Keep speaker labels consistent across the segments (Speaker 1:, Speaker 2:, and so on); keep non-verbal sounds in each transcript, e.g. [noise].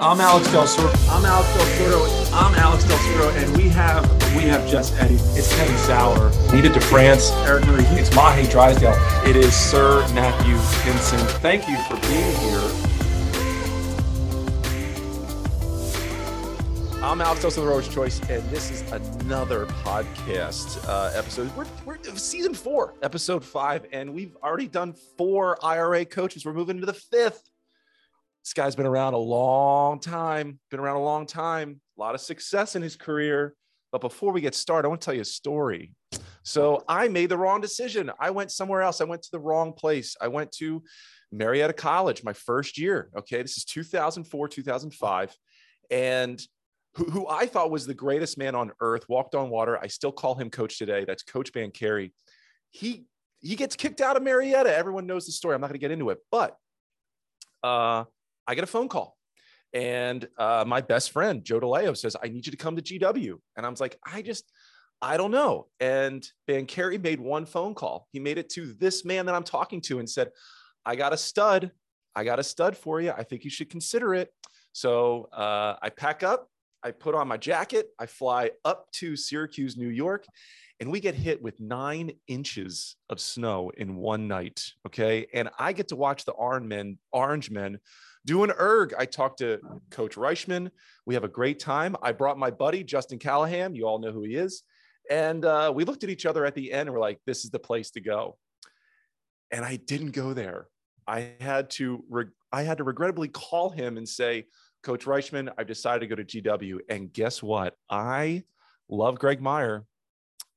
Speaker 1: I'm Alex Del Soro.
Speaker 2: I'm Alex Del Soro.
Speaker 1: I'm Alex Del Soro, and we have we have just Eddie. It's Kevin Sauer. Needed to France.
Speaker 2: Eric Murray.
Speaker 1: It's Mahe Drysdale. It is Sir Matthew Pinsent. Thank you for being here.
Speaker 2: I'm Alex Del Soro's Choice, and this is another podcast uh, episode. We're, we're season four, episode five, and we've already done four IRA coaches. We're moving to the fifth. This guy's been around a long time, been around a long time, a lot of success in his career. But before we get started, I want to tell you a story. So I made the wrong decision. I went somewhere else. I went to the wrong place. I went to Marietta College my first year. Okay. This is 2004, 2005. And who, who I thought was the greatest man on earth, walked on water. I still call him coach today. That's Coach Van Carey. He he gets kicked out of Marietta. Everyone knows the story. I'm not going to get into it, but uh, I get a phone call. And uh, my best friend, Joe DeLeo, says, I need you to come to GW. And I was like, I just, I don't know. And Van Carey made one phone call. He made it to this man that I'm talking to and said, I got a stud. I got a stud for you. I think you should consider it. So uh, I pack up, I put on my jacket, I fly up to Syracuse, New York, and we get hit with nine inches of snow in one night. Okay. And I get to watch the Orange Men, Orange Men do an erg. I talked to Coach Reischman. We have a great time. I brought my buddy, Justin Callahan. You all know who he is. And uh, we looked at each other at the end and we're like, this is the place to go. And I didn't go there. I had to, re- I had to regrettably call him and say, Coach Reischman, I've decided to go to GW. And guess what? I love Greg Meyer,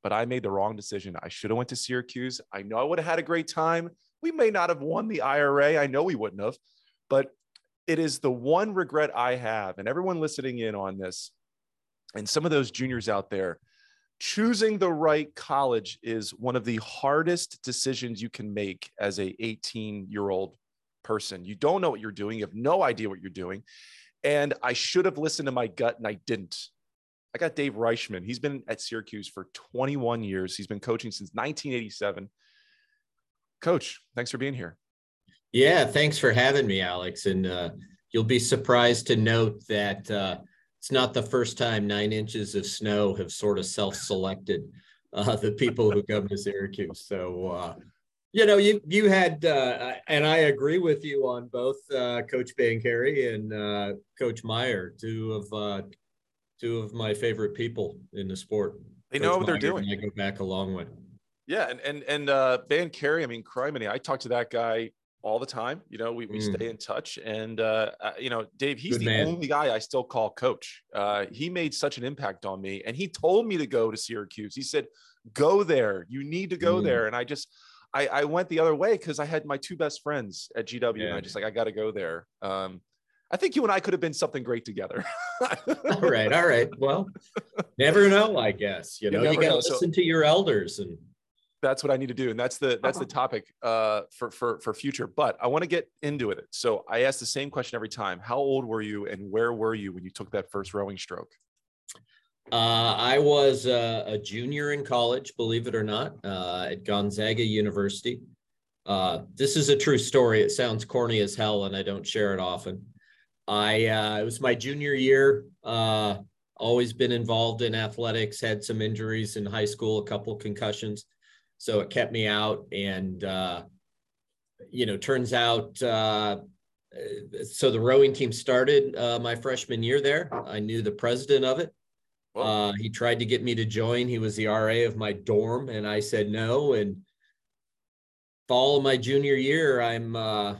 Speaker 2: but I made the wrong decision. I should have went to Syracuse. I know I would have had a great time. We may not have won the IRA. I know we wouldn't have, but it is the one regret I have, and everyone listening in on this, and some of those juniors out there, choosing the right college is one of the hardest decisions you can make as a 18 year old person. You don't know what you're doing. You have no idea what you're doing. And I should have listened to my gut and I didn't. I got Dave Reischman. He's been at Syracuse for 21 years. He's been coaching since 1987. Coach, thanks for being here.
Speaker 3: Yeah, thanks for having me, Alex. And uh, you'll be surprised to note that uh, it's not the first time nine inches of snow have sort of self-selected uh, the people who come to Syracuse. So, uh, you know, you you had, uh, and I agree with you on both uh, Coach Carey and Coach Meyer, two of two of my favorite people in the sport.
Speaker 2: They know what they're doing.
Speaker 3: I go back a long way.
Speaker 2: Yeah, and and and uh, Van Carey, I mean, criminy, I talked to that guy all the time. You know, we, we mm. stay in touch. And, uh, uh, you know, Dave, he's Good the man. only guy I still call coach. Uh, he made such an impact on me. And he told me to go to Syracuse. He said, go there. You need to go mm. there. And I just, I, I went the other way because I had my two best friends at GW. Yeah. And I just like, I got to go there. Um, I think you and I could have been something great together. [laughs]
Speaker 3: all right. All right. Well, never know, I guess. You know, you, you got to listen so, to your elders and
Speaker 2: that's what I need to do, and that's the that's the uh-huh. topic uh, for for for future. But I want to get into it. So I ask the same question every time: How old were you, and where were you when you took that first rowing stroke?
Speaker 3: Uh, I was uh, a junior in college, believe it or not, uh, at Gonzaga University. Uh, this is a true story. It sounds corny as hell, and I don't share it often. I uh, it was my junior year. always been involved in athletics. Had some injuries in high school, a couple concussions so it kept me out and uh, you know turns out uh, so the rowing team started uh, my freshman year there. I knew the president of it. Uh, he tried to get me to join. He was the ra of my dorm and i said no. And fall of my junior year i'm uh,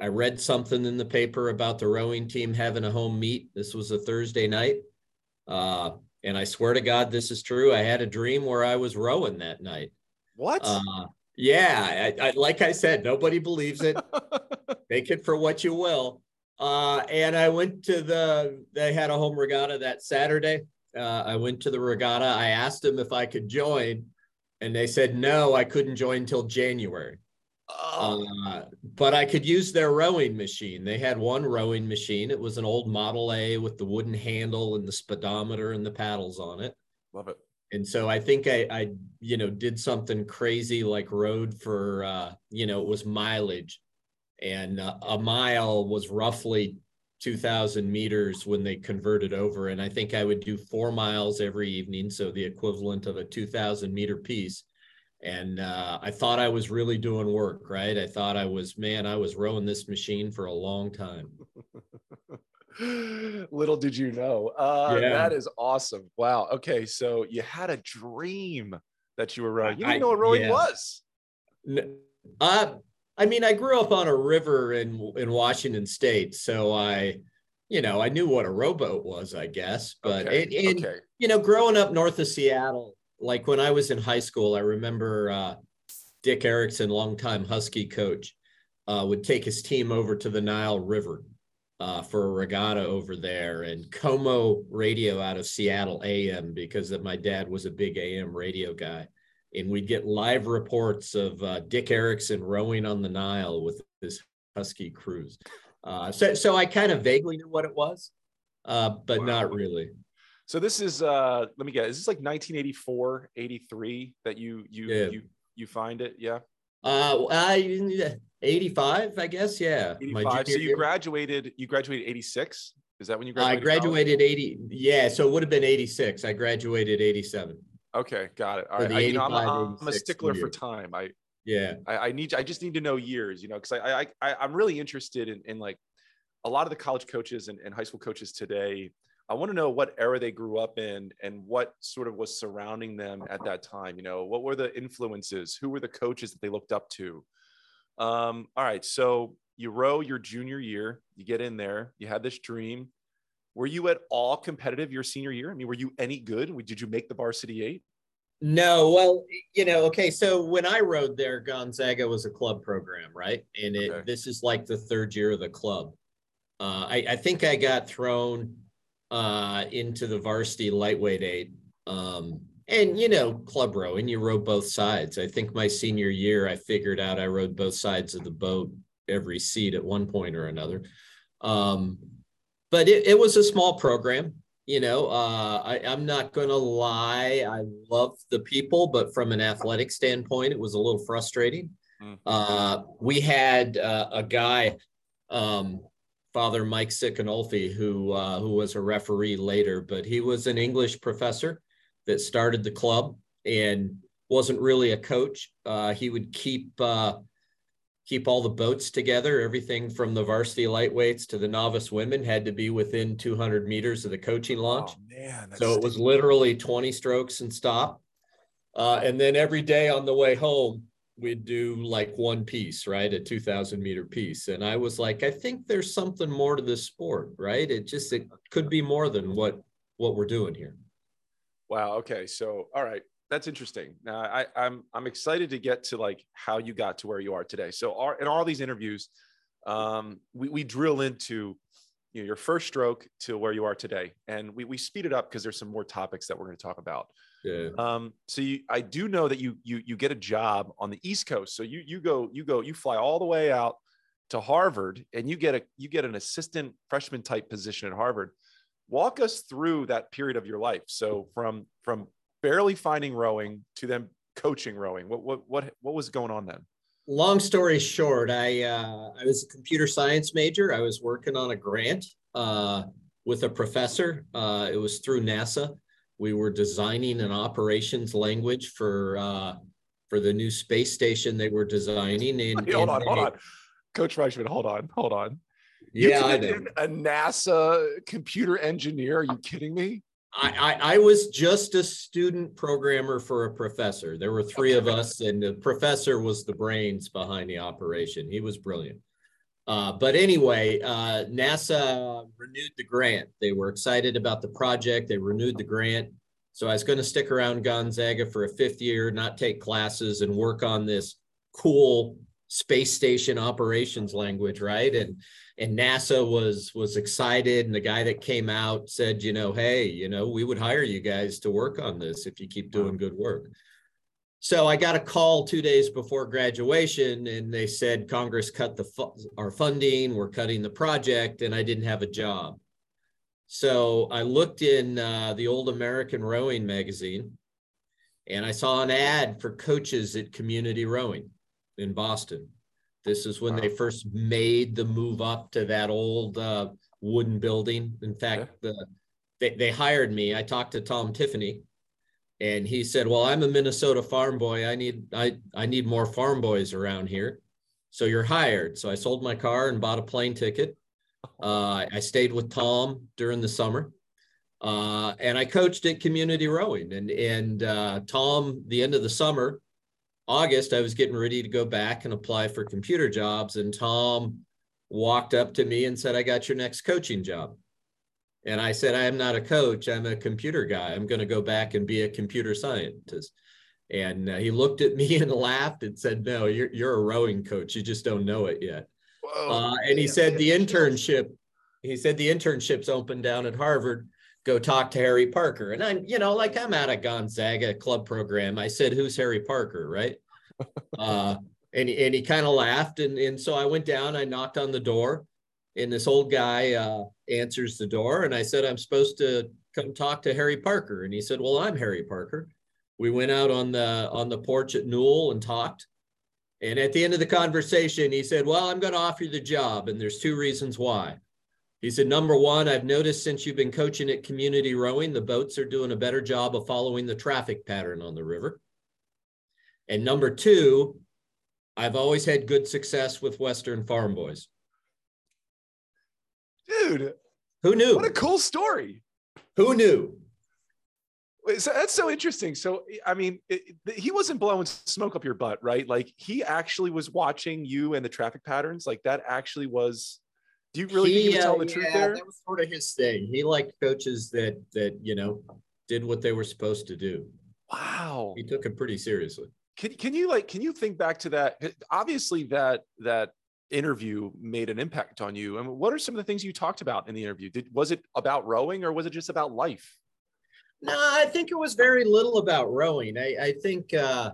Speaker 3: i read something in the paper about the rowing team having a home meet. This was a thursday night. Uh, and i swear to god this is true. I had a dream where i was rowing that night
Speaker 2: what?
Speaker 3: Uh, yeah, I, I, like I said, nobody believes it. [laughs] Take it for what you will. Uh, and I went to the. They had a home regatta that Saturday. Uh, I went to the regatta. I asked them if I could join, and they said no, I couldn't join until January. Oh. Uh, but I could use their rowing machine. They had one rowing machine. It was an old Model A with the wooden handle and the speedometer and the paddles on it.
Speaker 2: Love it
Speaker 3: and so I think I, I, you know, did something crazy like rode for, uh, you know, it was mileage, and uh, a mile was roughly 2,000 meters when they converted over. And I think I would do four miles every evening. So the equivalent of a 2,000 meter piece. And uh, I thought I was really doing work, right? I thought I was, man, I was rowing this machine for a long time. [laughs] [gasps]
Speaker 2: Little did you know. Uh, yeah. That is awesome. Wow. Okay. So you had a dream that you were rowing. You didn't I, know what rowing yeah. was.
Speaker 3: Uh, I mean, I grew up on a river in in Washington State, so I, you know, I knew what a rowboat was, I guess. But okay. and, and okay. you know, growing up north of Seattle, like when I was in high school, I remember uh, Dick Erickson, longtime Husky coach, uh, would take his team over to the Nile River uh, for a regatta over there, and KOMO radio out of Seattle AM because my dad was a big AM radio guy and we'd get live reports of uh, Dick Erickson rowing on the Nile with his Husky crews. Uh, so, so I kind of vaguely knew what it was, uh, but wow. not really.
Speaker 2: So this is, uh, let me get, is this like 1984, 83 that you, you, yeah. you, you find it? Yeah.
Speaker 3: Uh, I, 85, I guess. Yeah.
Speaker 2: 85. So you year. graduated, you graduated 86. Is that when you graduated?
Speaker 3: I graduated 80. Yeah. So it would have been 86. I graduated 87.
Speaker 2: Okay, got it. All right, I, you know, I'm, a, I'm a stickler for time. I
Speaker 3: yeah,
Speaker 2: I, I, need I just need to know years, you know, because I, I I I'm really interested in in like a lot of the college coaches and, and high school coaches today. I want to know what era they grew up in and what sort of was surrounding them at that time. You know, what were the influences? Who were the coaches that they looked up to? Um, all right, so you row your junior year, you get in there, you had this dream, were you at all competitive your senior year? I mean, were you any good? Did you make the varsity eight?
Speaker 3: No, well, you know, okay. So when I rode there, Gonzaga was a club program, right? And it okay. this is like the third year of the club. Uh, I, I think I got thrown uh, into the varsity lightweight eight. Um, and you know, club rowing, you row both sides. I think my senior year, I figured out I rode both sides of the boat every seat at one point or another. Um, but it, it was a small program you know uh, I, i'm not going to lie i love the people but from an athletic standpoint it was a little frustrating mm-hmm. uh, we had uh, a guy um, father mike Sicanolfi, who uh, who was a referee later but he was an english professor that started the club and wasn't really a coach uh, he would keep uh, keep all the boats together. Everything from the varsity lightweights to the novice women had to be within 200 meters of the coaching launch. Oh, man, so it was literally 20 strokes and stop. Uh, and then every day on the way home, we'd do like one piece, right? A 2000 meter piece. And I was like, I think there's something more to this sport, right? It just, it could be more than what, what we're doing here.
Speaker 2: Wow. Okay. So, all right that's interesting. Now I, I'm I'm excited to get to like how you got to where you are today. So our, in all these interviews, um, we, we drill into you know, your first stroke to where you are today, and we, we speed it up because there's some more topics that we're going to talk about.
Speaker 3: Yeah.
Speaker 2: Um, so you, I do know that you you you get a job on the East Coast. So you you go you go you fly all the way out to Harvard, and you get a you get an assistant freshman type position at Harvard. Walk us through that period of your life. So from from barely finding rowing to them coaching rowing? What what what what was going on then?
Speaker 3: Long story short, I uh, I was a computer science major. I was working on a grant uh, with a professor. Uh, it was through NASA. We were designing an operations language for uh, for the new space station they were designing. And,
Speaker 2: hold on, hold on, Coach Reischman, hold on, hold on.
Speaker 3: You yeah, I did.
Speaker 2: A NASA computer engineer? Are you kidding me?
Speaker 3: I, I, was just a student programmer for a professor. There were three of us, and the professor was the brains behind the operation. He was brilliant. Uh, but anyway, uh, NASA renewed the grant. They were excited about the project. They renewed the grant. So I was going to stick around Gonzaga for a fifth year, not take classes, and work on this cool space station operations language, right? And and NASA was was excited, and the guy that came out said, you know, hey, you know, we would hire you guys to work on this if you keep doing good work. So I got a call two days before graduation, and they said Congress cut the fu- our funding, we're cutting the project, and I didn't have a job. So I looked in uh, the old American Rowing magazine, and I saw an ad for coaches at Community Rowing in Boston. This is when they first made the move up to that old uh, wooden building. In fact, yeah. the they, they hired me. I talked to Tom Tiffany and he said, Well, I'm a Minnesota farm boy. I need I I need more farm boys around here. So you're hired. So I sold my car and bought a plane ticket. [laughs] Uh, I stayed with Tom during the summer. Uh, and I coached at community rowing. And and uh, Tom, the end of the summer, August, I was getting ready to go back and apply for computer jobs. And Tom walked up to me and said, I got your next coaching job. And I said, I am not a coach. I'm a computer guy. I'm going to go back and be a computer scientist. And uh, he looked at [laughs] me and laughed and said, No, you're, you're a rowing coach. You just don't know it yet. Uh, and he said, The internship, he said, the internship's open down at Harvard. Go talk to Harry Parker. And I'm, you know, like I'm at a Gonzaga club program. I said, Who's Harry Parker? Right. [laughs] uh, and, and he kind of laughed. And, and so I went down, I knocked on the door and this old guy uh, answers the door and i said i'm supposed to come talk to harry parker and he said well i'm harry parker we went out on the on the porch at newell and talked and at the end of the conversation he said well i'm going to offer you the job and there's two reasons why he said number one i've noticed since you've been coaching at community rowing the boats are doing a better job of following the traffic pattern on the river and number two i've always had good success with western farm boys
Speaker 2: dude.
Speaker 3: Who knew?
Speaker 2: What a cool story.
Speaker 3: Who knew?
Speaker 2: So that's so interesting. So, I mean, it, he wasn't blowing smoke up your butt, right? Like he actually was watching you and the traffic patterns. Like that actually was. Do you really he, think he was telling uh, the truth there?
Speaker 3: That was sort of his thing. He liked coaches that that you know did what they were supposed to do.
Speaker 2: Wow.
Speaker 3: He took it pretty seriously.
Speaker 2: Can, can you like can you think back to that? Obviously, that that interview made an impact on you and what are some of the things you talked about in the interview did was it about rowing or was it just about life
Speaker 3: no i think it was very little about rowing i, I think uh,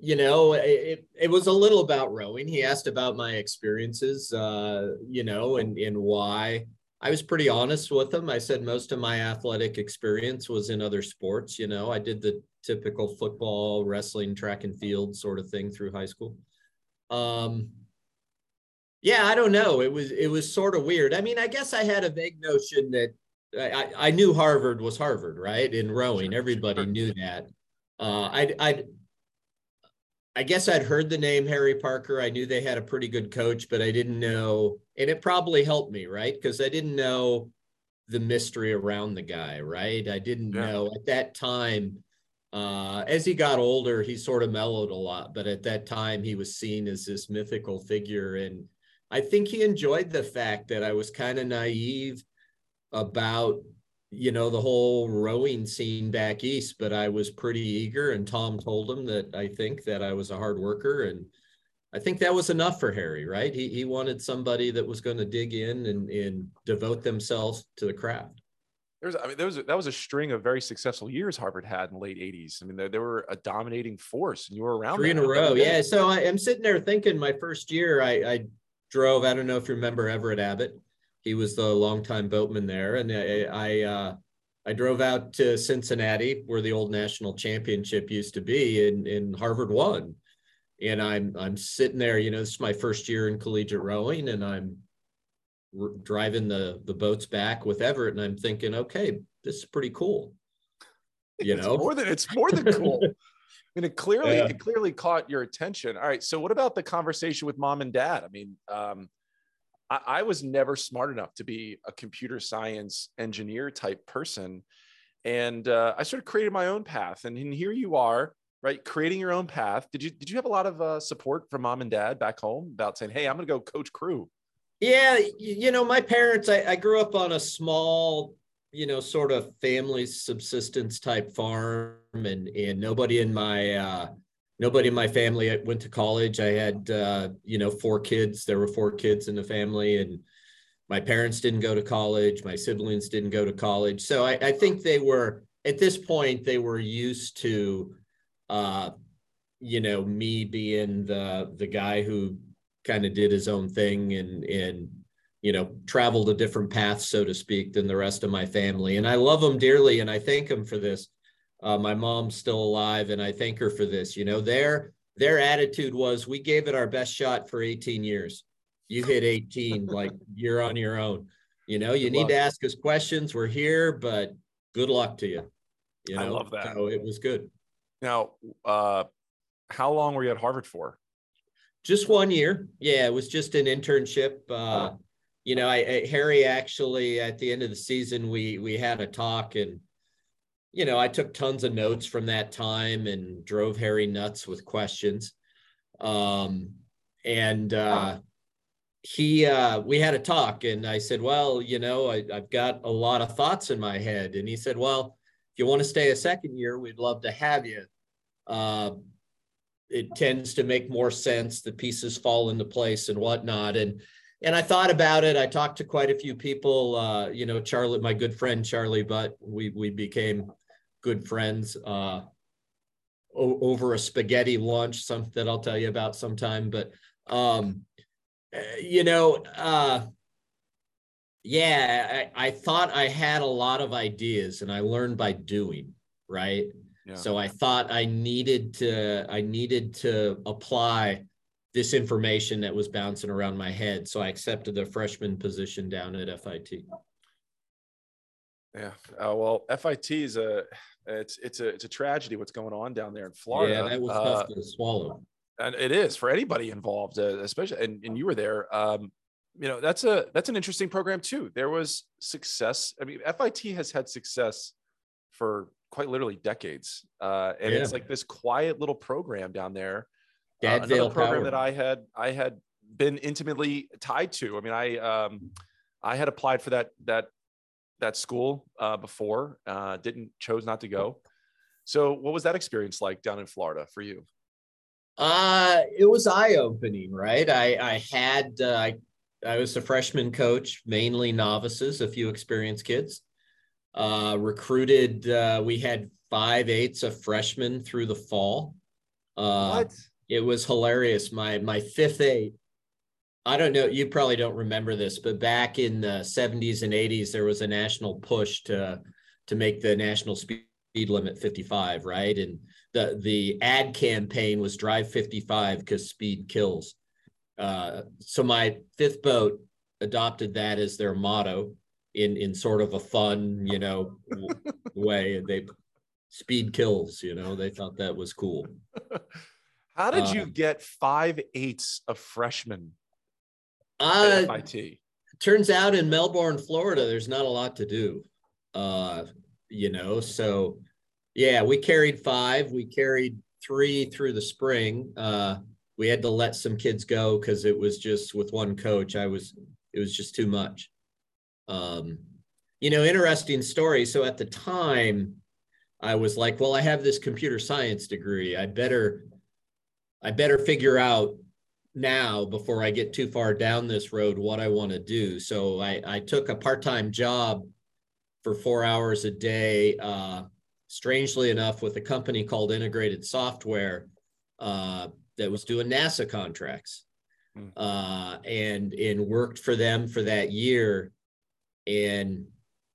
Speaker 3: you know it, it was a little about rowing he asked about my experiences uh, you know and, and why i was pretty honest with him i said most of my athletic experience was in other sports you know i did the typical football wrestling track and field sort of thing through high school um, yeah, I don't know. It was it was sort of weird. I mean, I guess I had a vague notion that I, I knew Harvard was Harvard, right? In rowing, everybody knew that. Uh, I I I guess I'd heard the name Harry Parker. I knew they had a pretty good coach, but I didn't know, and it probably helped me, right? Because I didn't know the mystery around the guy, right? I didn't yeah. know at that time uh, as he got older, he sort of mellowed a lot, but at that time, he was seen as this mythical figure. And I think he enjoyed the fact that I was kind of naive about, you know, the whole rowing scene back east, but I was pretty eager. And Tom told him that I think that I was a hard worker. And I think that was enough for Harry, right? He, he wanted somebody that was going to dig in and, and devote themselves to the craft
Speaker 2: there's I mean there was a, that was a string of very successful years Harvard had in the late 80s. I mean they, they were a dominating force and you were around
Speaker 3: three in a row. Yeah. So I, am sitting there thinking my first year I, I drove. I don't know if you remember Everett Abbott. He was the longtime boatman there, and I I, uh, I drove out to Cincinnati where the old national championship used to be, and, and Harvard won. And I'm I'm sitting there. You know, this is my first year in collegiate rowing, and I'm driving the the boats back with Everett, and I'm thinking, okay, this is pretty cool. You
Speaker 2: it's
Speaker 3: know,
Speaker 2: more than it's more than cool. [laughs] I mean, it clearly yeah. it clearly caught your attention. All right, so what about the conversation with mom and dad? I mean, um, I, I was never smart enough to be a computer science engineer type person, and uh, I sort of created my own path. And, and here you are, right, creating your own path. Did you did you have a lot of uh, support from mom and dad back home about saying, "Hey, I'm going to go coach crew"?
Speaker 3: Yeah, you know, my parents, I, I grew up on a small, you know, sort of family subsistence type farm and and nobody in my uh nobody in my family went to college. I had uh, you know, four kids. There were four kids in the family and my parents didn't go to college, my siblings didn't go to college. So I, I think they were at this point they were used to uh you know me being the the guy who kind of did his own thing and and you know traveled a different path so to speak than the rest of my family and i love them dearly and i thank them for this uh, my mom's still alive and i thank her for this you know their their attitude was we gave it our best shot for 18 years you hit 18, [laughs] like you're on your own. You know, you good need luck. to ask us questions. We're here, but good luck to you. You know, I
Speaker 2: love that.
Speaker 3: So it was good.
Speaker 2: Now, uh, how long were you at Harvard for?
Speaker 3: Just one year. Yeah, it was just an internship. Uh, oh. You know, I, I, Harry actually at the end of the season we we had a talk and you know I took tons of notes from that time and drove Harry nuts with questions. Um, and uh, he uh, we had a talk and I said, well, you know, I, I've got a lot of thoughts in my head, and he said, well, if you want to stay a second year, we'd love to have you. Uh, it tends to make more sense. The pieces fall into place and whatnot. And and I thought about it. I talked to quite a few people. Uh, you know, Charlie, my good friend Charlie Butt. We we became good friends uh, o- over a spaghetti lunch. Something that I'll tell you about sometime. But um, eh, you know, uh, yeah, I, I thought I had a lot of ideas, and I learned by doing. Right. Yeah. So I thought I needed to I needed to apply this information that was bouncing around my head. So I accepted the freshman position down at FIT.
Speaker 2: Yeah. Uh, well, FIT is a it's it's a it's a tragedy what's going on down there in Florida.
Speaker 3: Yeah, that was tough uh, to swallow.
Speaker 2: And it is for anybody involved, uh, especially and, and you were there. Um, you know, that's a that's an interesting program too. There was success. I mean, FIT has had success for quite literally decades. Uh, and yeah. it's like this quiet little program down there. Uh, another program Power. that I had I had been intimately tied to. I mean, I um, I had applied for that that that school uh, before, uh, didn't chose not to go. So, what was that experience like down in Florida for you?
Speaker 3: Uh, it was eye opening, right? I I had uh, I I was a freshman coach, mainly novices, a few experienced kids uh, recruited. Uh, we had five eights of freshmen through the fall. Uh, what? It was hilarious. My my fifth eight. I don't know. You probably don't remember this, but back in the 70s and 80s, there was a national push to to make the national speed limit 55, right? And the the ad campaign was drive 55 because speed kills. Uh, so my fifth boat adopted that as their motto in in sort of a fun, you know, [laughs] way. They speed kills, you know. They thought that was cool. [laughs]
Speaker 2: How did you um, get five eighths of freshmen uh, MIT?
Speaker 3: Turns out in Melbourne, Florida, there's not a lot to do. Uh, you know, so yeah, we carried five. We carried three through the spring. Uh, we had to let some kids go because it was just with one coach. I was it was just too much. Um, you know, interesting story. So at the time, I was like, well, I have this computer science degree. I better, I better figure out now before I get too far down this road what I want to do. So I, I took a part-time job for four hours a day. Uh, strangely enough, with a company called Integrated Software uh, that was doing NASA contracts, hmm. uh, and and worked for them for that year and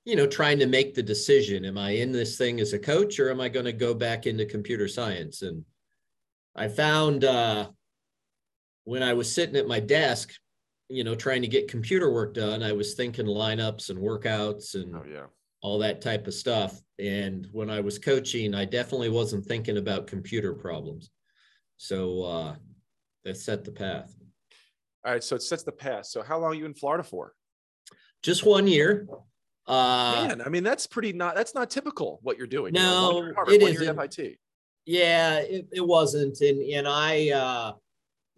Speaker 3: you know trying to make the decision am i in this thing as a coach or am i going to go back into computer science and i found uh, when i was sitting at my desk you know trying to get computer work done i was thinking lineups and workouts and
Speaker 2: oh, yeah.
Speaker 3: all that type of stuff and when i was coaching i definitely wasn't thinking about computer problems so uh, that set the path
Speaker 2: all right so it sets the path so how long are you in florida for
Speaker 3: just one year. Uh,
Speaker 2: Man, I mean that's pretty not that's not typical what you're doing.
Speaker 3: No,
Speaker 2: you know, it isn't.
Speaker 3: Yeah, it, it wasn't, and and I uh,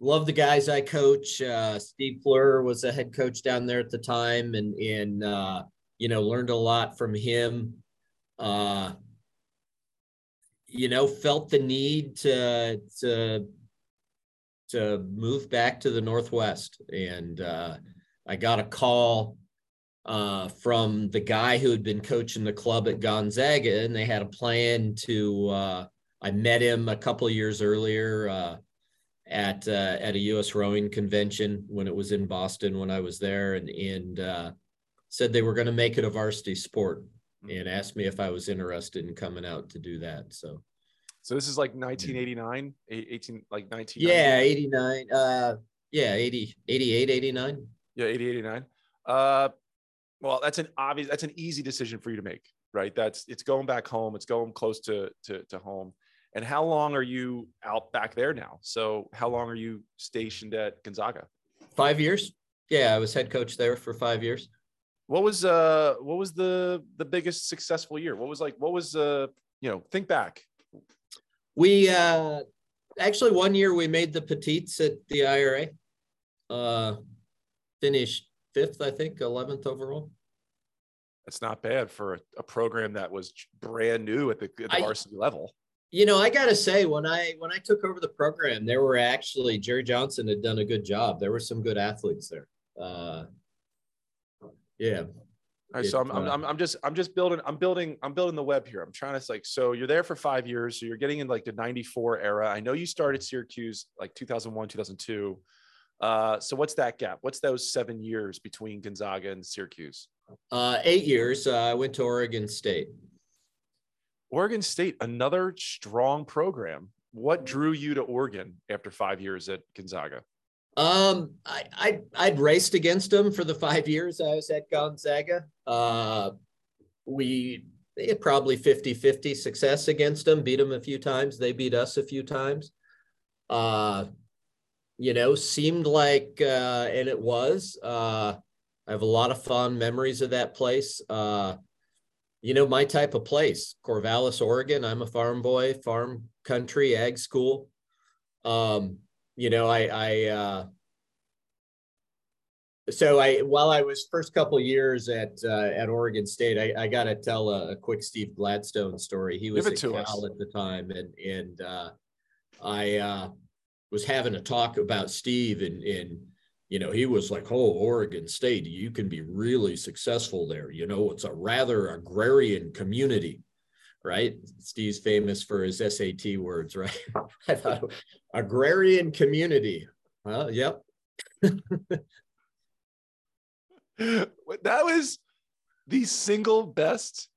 Speaker 3: love the guys I coach. Uh, Steve Fleur was a head coach down there at the time, and and uh, you know learned a lot from him. Uh, you know, felt the need to to to move back to the Northwest, and uh, I got a call uh, from the guy who had been coaching the club at Gonzaga, and they had a plan to. Uh, I met him a couple years earlier at uh, at a U.S. rowing convention when it was in Boston when I was there, and and uh, said they were going to make it a varsity sport, and asked me if I was interested in coming out to do that. So.
Speaker 2: So this is like 1989, 18, like 19.
Speaker 3: Yeah, 89. Uh, Yeah, 80, 88, 89.
Speaker 2: Yeah, 80, 89. Uh, well, that's an obvious, that's an easy decision for you to make, right? That's it's going back home. It's going close to to, to home. And how long are you out back there now? So how long are you stationed at Gonzaga?
Speaker 3: Five years. Yeah, I was head coach there for five years.
Speaker 2: What was uh what was the the biggest successful year? What was like what was uh you know think back.
Speaker 3: We uh actually one year we made the petites at the IRA. Uh finished fifth, I think, eleventh overall.
Speaker 2: That's not bad for a, a, program that was brand new at the, at the I, varsity level.
Speaker 3: You know, I gotta say, when I when I took over the program, there were actually Jerry Johnson had done a good job. There were some good athletes there. Uh, yeah.
Speaker 2: All right, so I'm, uh, I'm, I'm just I'm just building I'm building I'm building the web here. I'm trying to like so you're there for five years, so you're getting in like the '94 era. I know you started Syracuse like 2001 2002. Uh, so what's that gap? What's those seven years between Gonzaga and Syracuse?
Speaker 3: Uh, eight years. Uh, I went to Oregon State.
Speaker 2: Oregon State, another strong program. What drew you to Oregon after five years at Gonzaga?
Speaker 3: Um, I, I I'd raced against them for the five years I was at Gonzaga. Uh, we had probably 50-50 success against them, beat them a few times. They beat us a few times. Uh, you know, seemed like uh, and it was. Uh, I have a lot of fond memories of that place. Uh, you know, my type of place, Corvallis, Oregon. I'm a farm boy, farm country, ag school. Um, you know, I, I, uh, so I, while I was first couple years at uh, at Oregon State, I, I got to tell a, a, quick Steve Gladstone story. He was at Cal us. at the time, and and uh, I uh, was having a talk about Steve, and and you know, he was like, oh, Oregon State, you can be really successful there. You know, it's a rather agrarian community, right? Steve's famous for his SAT words, [laughs] right? I thought, agrarian community. Well, yep. [laughs]
Speaker 2: that was the single best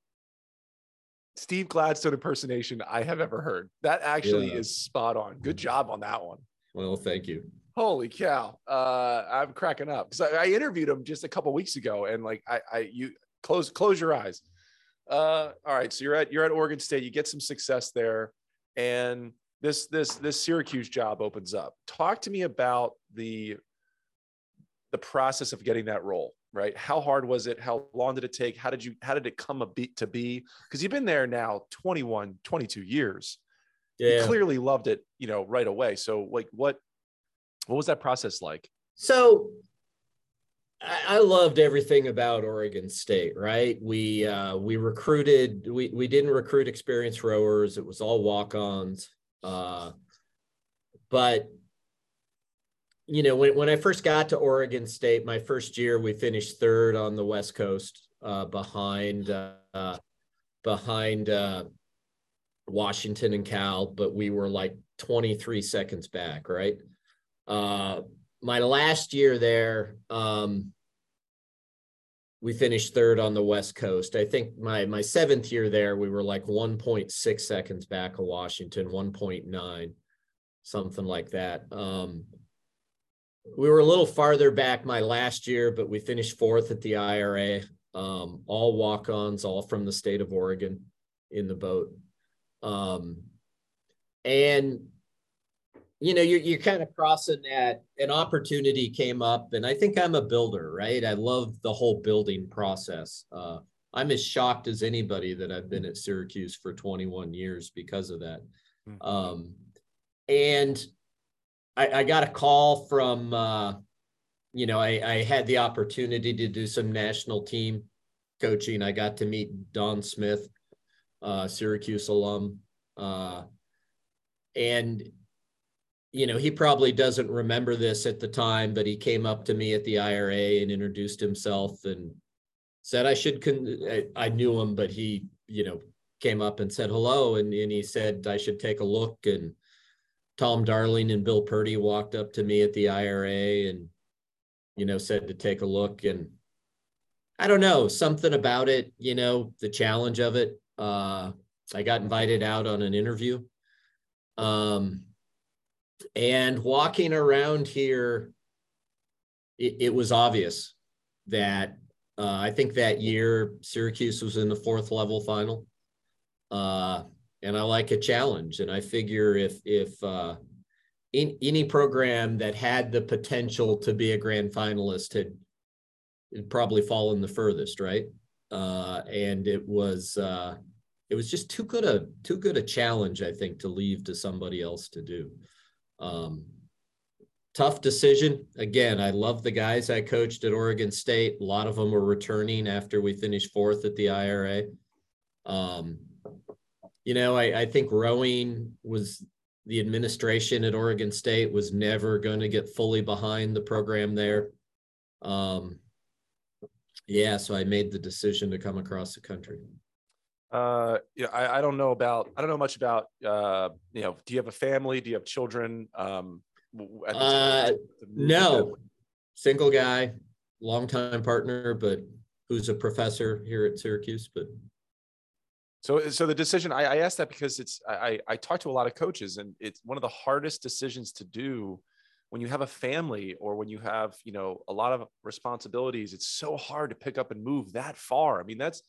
Speaker 2: Steve Gladstone impersonation I have ever heard. That actually yeah. is spot on. Good mm-hmm. job on that one.
Speaker 3: Well, thank you
Speaker 2: holy cow. Uh i'm cracking up because I, I, interviewed him just a couple weeks ago and like i i you close close your eyes. Uh all right so you're at you're at oregon state you get some success there and this this this syracuse job opens up. Talk to me about the the process of getting that role right? How hard was it? How long did it take? How did you how did it come a beat to be? Because you've been there now 21 22 years. Yeah. you clearly loved it you know right away. So like what what was that process like?
Speaker 3: So I loved everything about Oregon State, right? We uh, we recruited, we we didn't recruit experienced rowers. It was all walk-ons. Uh, but you know, when when I first got to Oregon State, my first year, we finished third on the West Coast, uh, behind uh, behind uh, Washington and Cal, but we were like 23 seconds back, right? Uh, my last year there, um, we finished third on the West Coast. I think my my seventh year there, we were like 1.6 seconds back of Washington, 1.9, something like that. Um, we were a little farther back my last year, but we finished fourth at the IRA. Um, all walk-ons, all from the state of Oregon in the boat. Um, and you know you're, you're kind of crossing that an opportunity came up and i think i'm a builder right? I love the whole building process. Uh, i'm as shocked as anybody that i've been at syracuse for 21 years because of that. Mm-hmm. um, and I, I, got a call from uh, you know I, I had the opportunity to do some national team coaching. I got to meet don smith uh, syracuse alum. Uh, and you know, he probably doesn't remember this at the time, but he came up to me at the IRA and introduced himself and said I should. Con- I, I knew him, but he, you know, came up and said hello, and, and he said I should take a look. And Tom Darling and Bill Purdy walked up to me at the IRA and, you know, said to take a look. And I don't know something about it, you know, the challenge of it. Uh, I got invited out on an interview. Um, and walking around here it, it was obvious that uh, I think that year Syracuse was in the fourth level final. Uh, and I like a challenge. And I figure if if uh, in any program that had the potential to be a grand finalist had, probably fallen the furthest, right? Uh, and it was uh, it was just too good a too good a challenge, I think, to leave to somebody else to do. Um, tough decision. Again, I love the guys I coached at Oregon State. A lot of them were returning after we finished fourth at the IRA. Um, you know, I, I think rowing was the administration at Oregon State was never going to get fully behind the program there. Um, yeah, so I made the decision to come across the country.
Speaker 2: Uh, yeah, I, I don't know about, I don't know much about, uh, you know, do you have a family? Do you have children? Um,
Speaker 3: uh, no, single guy, longtime partner, but who's a professor here at Syracuse, but
Speaker 2: so, so the decision I, I asked that because it's I, I talk to a lot of coaches, and it's one of the hardest decisions to do when you have a family or when you have you know a lot of responsibilities. It's so hard to pick up and move that far. I mean, that's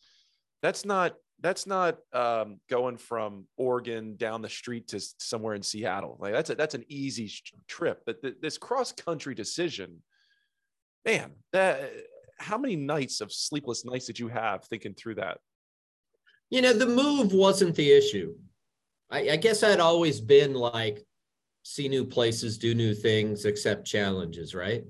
Speaker 2: that's not that's not um, going from Oregon down the street to somewhere in Seattle. Like that's a, that's an easy trip. But th- this cross country decision, man, that how many nights of sleepless nights did you have thinking through that?
Speaker 3: You know, the move wasn't the issue. I, I guess I'd always been like, see new places, do new things, accept challenges, right?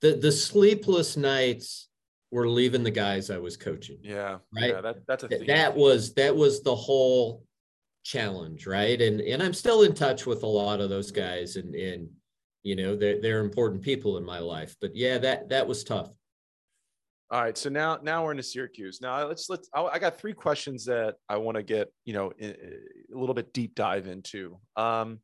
Speaker 3: The the sleepless nights were leaving the guys I was coaching.
Speaker 2: Yeah.
Speaker 3: Right.
Speaker 2: Yeah, that, that's a theme.
Speaker 3: that was that was the whole challenge, right? And and I'm still in touch with a lot of those guys and and you know they're they're important people in my life. But yeah, that that was tough.
Speaker 2: All right, so now now we're into Syracuse. Now let's let's. I got three questions that I want to get you know a little bit deep dive into. Um,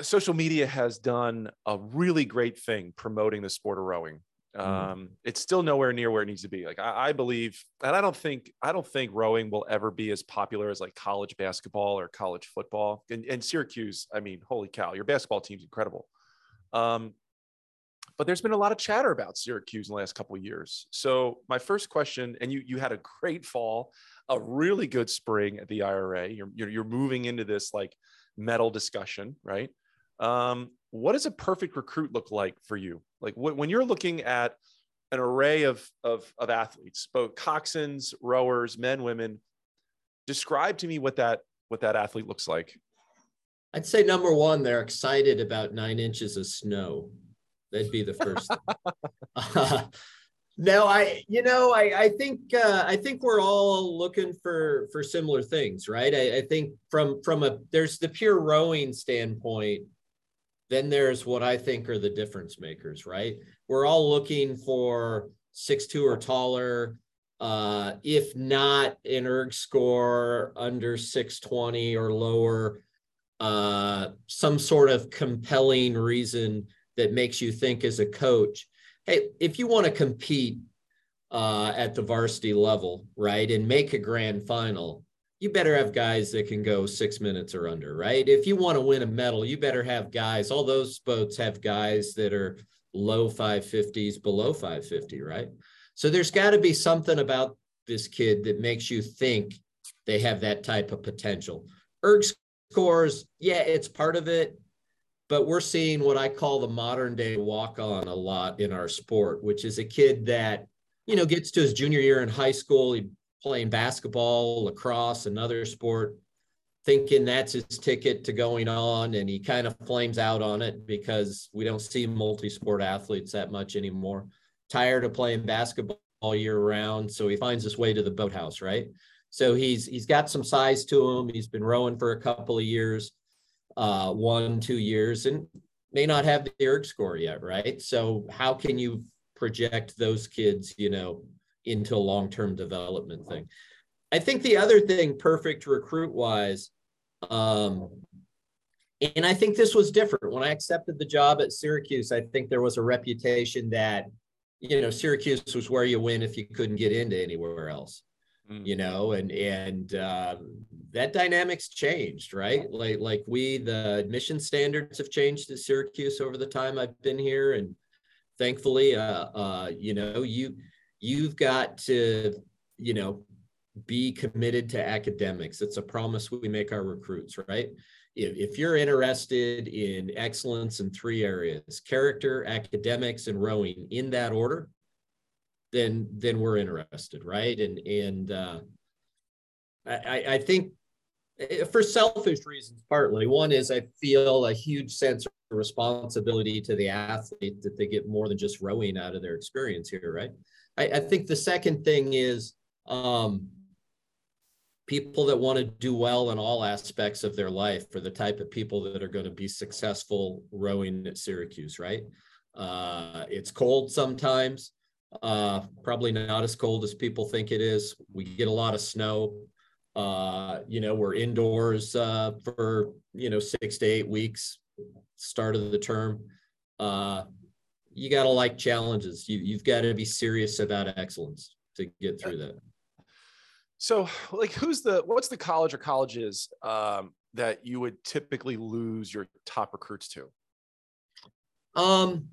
Speaker 2: social media has done a really great thing promoting the sport of rowing. Mm-hmm. Um, mm. It's still nowhere near where it needs to be. Like I, I believe, and I don't think I don't think rowing will ever be as popular as like college basketball or college football. And, and Syracuse, I mean, holy cow, your basketball team's incredible. Um, but there's been a lot of chatter about Syracuse in the last couple of years. So my first question, and you you had a great fall, a really good spring at the IRA. You're you're, you're moving into this like medal discussion, right? Um, what does a perfect recruit look like for you? Like when you're looking at an array of, of, of athletes, both coxswains, rowers, men, women, describe to me what that what that athlete looks like.
Speaker 3: I'd say number one, they're excited about nine inches of snow. That'd be the first. uh, [laughs] [laughs] no, I, you know, I, I think, uh, I think we're all looking for, for similar things, right? I, I think from, from a, there's the pure rowing standpoint. Then there's what I think are the difference makers, right? We're all looking for six two or taller, uh, if not an erg score under 620 or lower, uh, some sort of compelling reason that makes you think as a coach, hey, if you want to compete uh, at the varsity level, right, and make a grand final, you better have guys that can go six minutes or under, right? If you want to win a medal, you better have guys. All those boats have guys that are low 550s, below 550, right? So there's got to be something about this kid that makes you think they have that type of potential. Erg scores, yeah, it's part of it but we're seeing what I call the modern day walk on a lot in our sport, which is a kid that, you know, gets to his junior year in high school, he playing basketball, lacrosse, another sport, thinking that's his ticket to going on. And he kind of flames out on it because we don't see multi sport athletes that much anymore. Tired of playing basketball all year round. So he finds his way to the boathouse, right? So he's he's got some size to him. He's been rowing for a couple of years uh, one, two years and may not have the ERG score yet, right? So how can you project those kids, you know, into a long-term development thing? I think the other thing, perfect recruit wise, um, and I think this was different when I accepted the job at Syracuse. I think there was a reputation that, you know, Syracuse was where you win if you couldn't get into anywhere else mm. you know, and and uh, that dynamics changed, right? Like like we the admission standards have changed at Syracuse over the time I've been here, and thankfully, uh, uh, you know, you you've got to, you know, be committed to academics. It's a promise we make our recruits, right? If, if you're interested in excellence in three areas, character, academics, and rowing in that order, then then we're interested, right? And and uh, I, I think eh, for selfish reasons, partly. One is I feel a huge sense of responsibility to the athlete that they get more than just rowing out of their experience here, right? I, I think the second thing is um, people that want to do well in all aspects of their life are the type of people that are going to be successful rowing at Syracuse, right? Uh, it's cold sometimes, uh, probably not as cold as people think it is. We get a lot of snow. Uh, you know, we're indoors uh, for, you know, six to eight weeks, start of the term. You got to like challenges. You, you've got to be serious about excellence to get through that.
Speaker 2: So, like, who's the what's the college or colleges um, that you would typically lose your top recruits to?
Speaker 3: Um,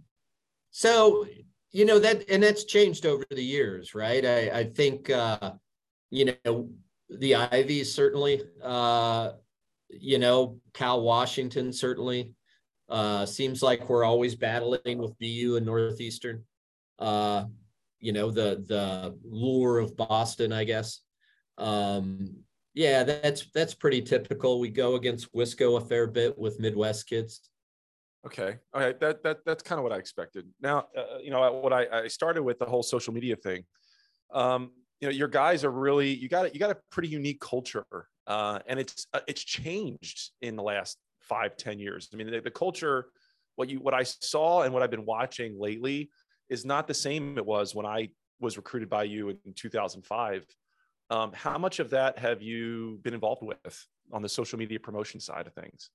Speaker 3: so you know that, and that's changed over the years, right? I, I think uh, you know the Ivies certainly. Uh, you know, Cal Washington certainly. Uh, seems like we're always battling with BU and Northeastern. Uh, you know, the the lure of Boston, I guess. Um, yeah, that's that's pretty typical. We go against Wisco a fair bit with Midwest kids.
Speaker 2: Okay, all right, that that that's kind of what I expected. Now, uh, you know, what I, I started with the whole social media thing. Um, you know, your guys are really you got you got a pretty unique culture, uh, and it's uh, it's changed in the last five ten years. I mean, the, the culture, what you what I saw and what I've been watching lately is not the same it was when I was recruited by you in 2005. Um, how much of that have you been involved with on the social media promotion side of things?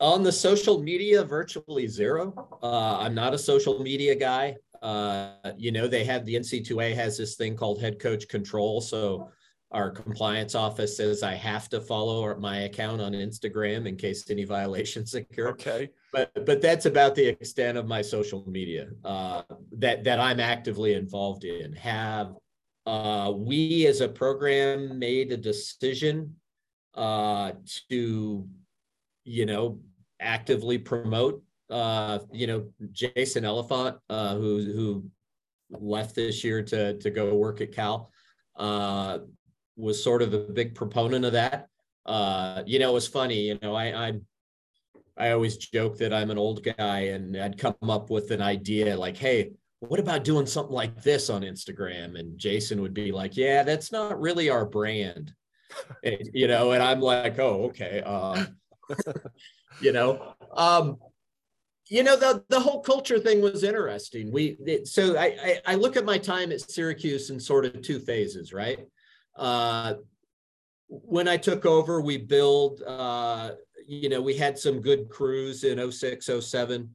Speaker 3: On the social media, virtually zero. Uh, I'm not a social media guy. Uh, you know, they have the NC2A has this thing called head coach control. So our compliance office says I have to follow my account on Instagram in case any violations occur.
Speaker 2: Okay.
Speaker 3: But but that's about the extent of my social media uh, that that I'm actively involved in. Have uh, we as a program made a decision uh, to, you know, actively promote, uh, you know, Jason Elefant, uh, who who left this year to to go work at Cal, uh, was sort of a big proponent of that. Uh, you know, it was funny. You know, I I'm I always joke that I'm an old guy and I'd come up with an idea like, hey, what about doing something like this on Instagram? And Jason would be like, yeah, that's not really our brand. and, you know, and I'm like, oh, okay. Uh, [laughs] you know, um, you know, the, the whole culture thing was interesting. We, it, so I, I, I, look at my time at Syracuse in sort of two phases, right? Uh, when I took over, we build, uh, you know, we had some good crews in 06, 07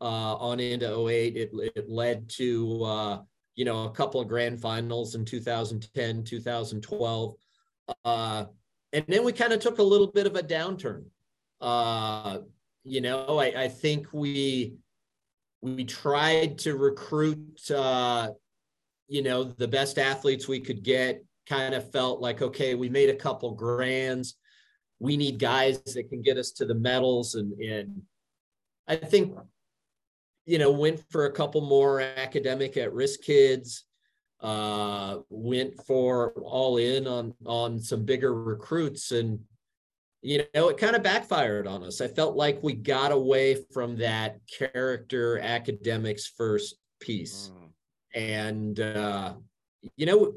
Speaker 3: uh, on into 08. It, it led to, uh, you know, a couple of grand finals in 2010, 2012. Uh, and then we kind of took a little bit of a downturn. Uh, you know, I, I think we we tried to recruit, uh, you know, the best athletes we could get. Kind of felt like, okay, we made a couple grands. We need guys that can get us to the medals, and and I think you know, went for a couple more academic at risk kids, uh, went for all in on on some bigger recruits, and you know, it kind of backfired on us. I felt like we got away from that character academics first piece, mm. and uh, you know,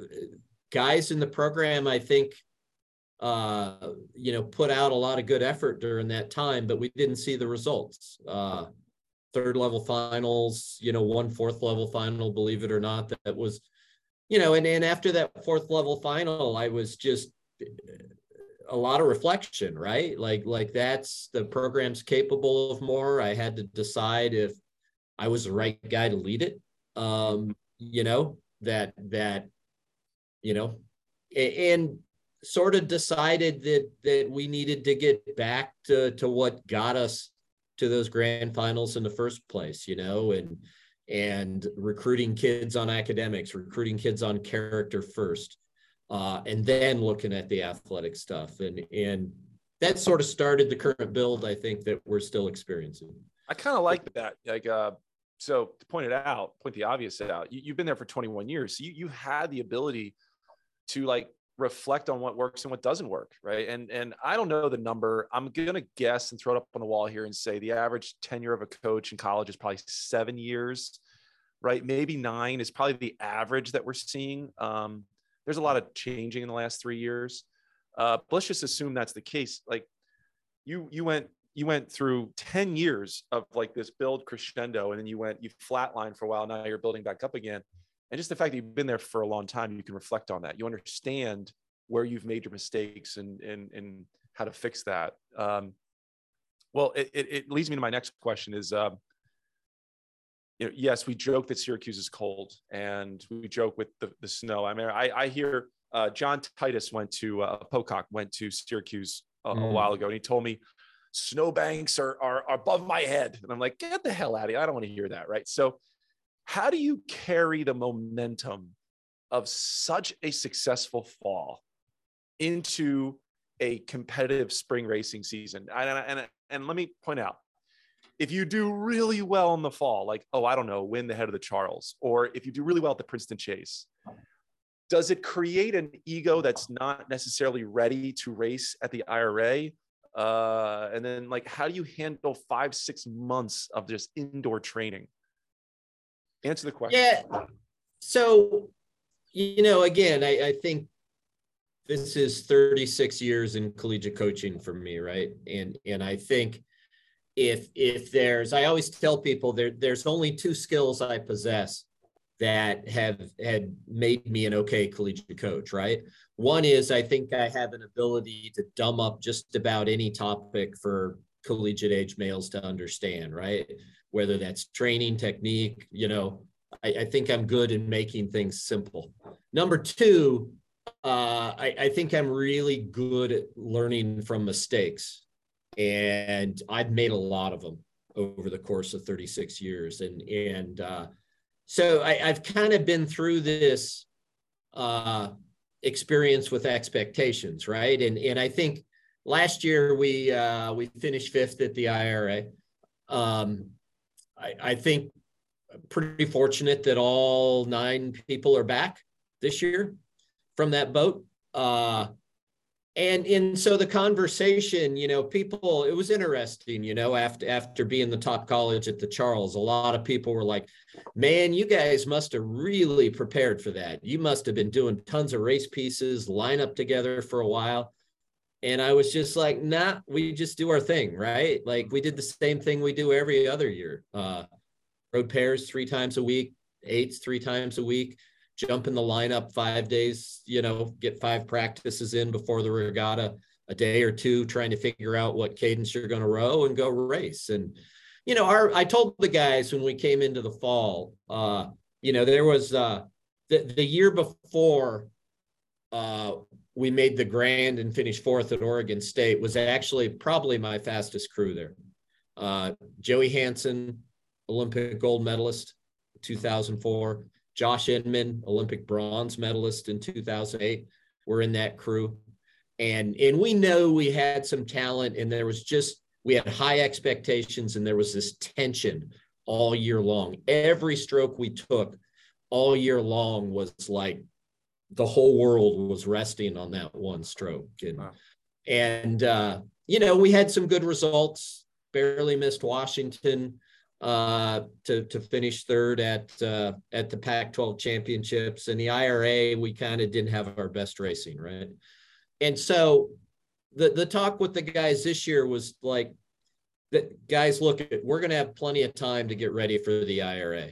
Speaker 3: guys in the program, I think. Uh, you know, put out a lot of good effort during that time, but we didn't see the results. Uh, third level finals, you know, one fourth level final, believe it or not, that, that was, you know, and, and after that fourth level final, I was just a lot of reflection, right? Like, like that's the program's capable of more. I had to decide if I was the right guy to lead it. Um, you know, that, that, you know, and sort of decided that, that we needed to get back to, to what got us to those grand finals in the first place, you know, and and recruiting kids on academics, recruiting kids on character first, uh, and then looking at the athletic stuff. And and that sort of started the current build. I think that we're still experiencing.
Speaker 2: I kind of like that. Like, uh, so to point it out, point the obvious out. You, have been there for 21 years, so you you had the ability to like reflect on what works and what doesn't work, right? And and I don't know the number. I'm gonna guess and throw it up on the wall here and say the average tenure of a coach in college is probably seven years, right? Maybe nine is probably the average that we're seeing. Um, there's a lot of changing in the last three years. Uh, but let's just assume that's the case. Like you you went you went through 10 years of like this build crescendo and then you went you flatlined for a while now you're building back up again and just the fact that you've been there for a long time you can reflect on that. You understand where you've made your mistakes and and, and how to fix that. Um, well it, it, it, leads me to my next question is um, you know yes we joke that syracuse is cold and we joke with the, the snow. I mean i, I hear uh, john titus went to uh, pocock went to syracuse a, mm. a while ago and he told me snowbanks are, are, are above my head. And i'm like get the hell out of here. I don't want to hear that. Right? So how do you carry the momentum of such a successful fall into a competitive spring racing season? And, and, and let me point out if you do really well in the fall, like, oh, I don't know, win the head of the Charles, or if you do really well at the Princeton Chase, does it create an ego that's not necessarily ready to race at the IRA? Uh, and then, like, how do you handle five, six months of just indoor training? Answer the question.
Speaker 3: Yeah. So, you know, again, I, I think this is 36 years in collegiate coaching for me, right? And and I think if if there's I always tell people there there's only two skills I possess that have had made me an okay collegiate coach, right? One is I think I have an ability to dumb up just about any topic for collegiate age males to understand, right? Whether that's training technique, you know, I, I think I'm good in making things simple. Number two, uh, I, I think I'm really good at learning from mistakes. And I've made a lot of them over the course of 36 years. And, and uh, so I, have kind of been through this uh, experience with expectations, right? And, and I think last year we, uh, we finished fifth at the IRA. Um, I, I think pretty fortunate that all nine people are back this year from that boat. Uh, and and so the conversation, you know, people, it was interesting, you know, after after being the top college at the Charles, a lot of people were like, "Man, you guys must have really prepared for that. You must have been doing tons of race pieces, line up together for a while." And I was just like, nah, we just do our thing, right? Like we did the same thing we do every other year. Uh, rowed pairs three times a week, eights three times a week, jump in the lineup five days, you know, get five practices in before the regatta, a day or two trying to figure out what cadence you're going to row and go race. And, you know, our, I told the guys when we came into the fall, uh, you know, there was uh, the, the year before uh, we made the grand and finished fourth at Oregon State was actually probably my fastest crew there. Uh, Joey Hansen, Olympic gold medalist, 2004. Josh Inman, Olympic bronze medalist in 2008, were in that crew. And, and we know we had some talent, and there was just, we had high expectations, and there was this tension all year long. Every stroke we took all year long was like, the whole world was resting on that one stroke. And, wow. and uh, you know, we had some good results, barely missed Washington uh, to, to finish third at, uh, at the Pac 12 championships. And the IRA, we kind of didn't have our best racing, right? And so the, the talk with the guys this year was like, that guys, look, at, we're going to have plenty of time to get ready for the IRA.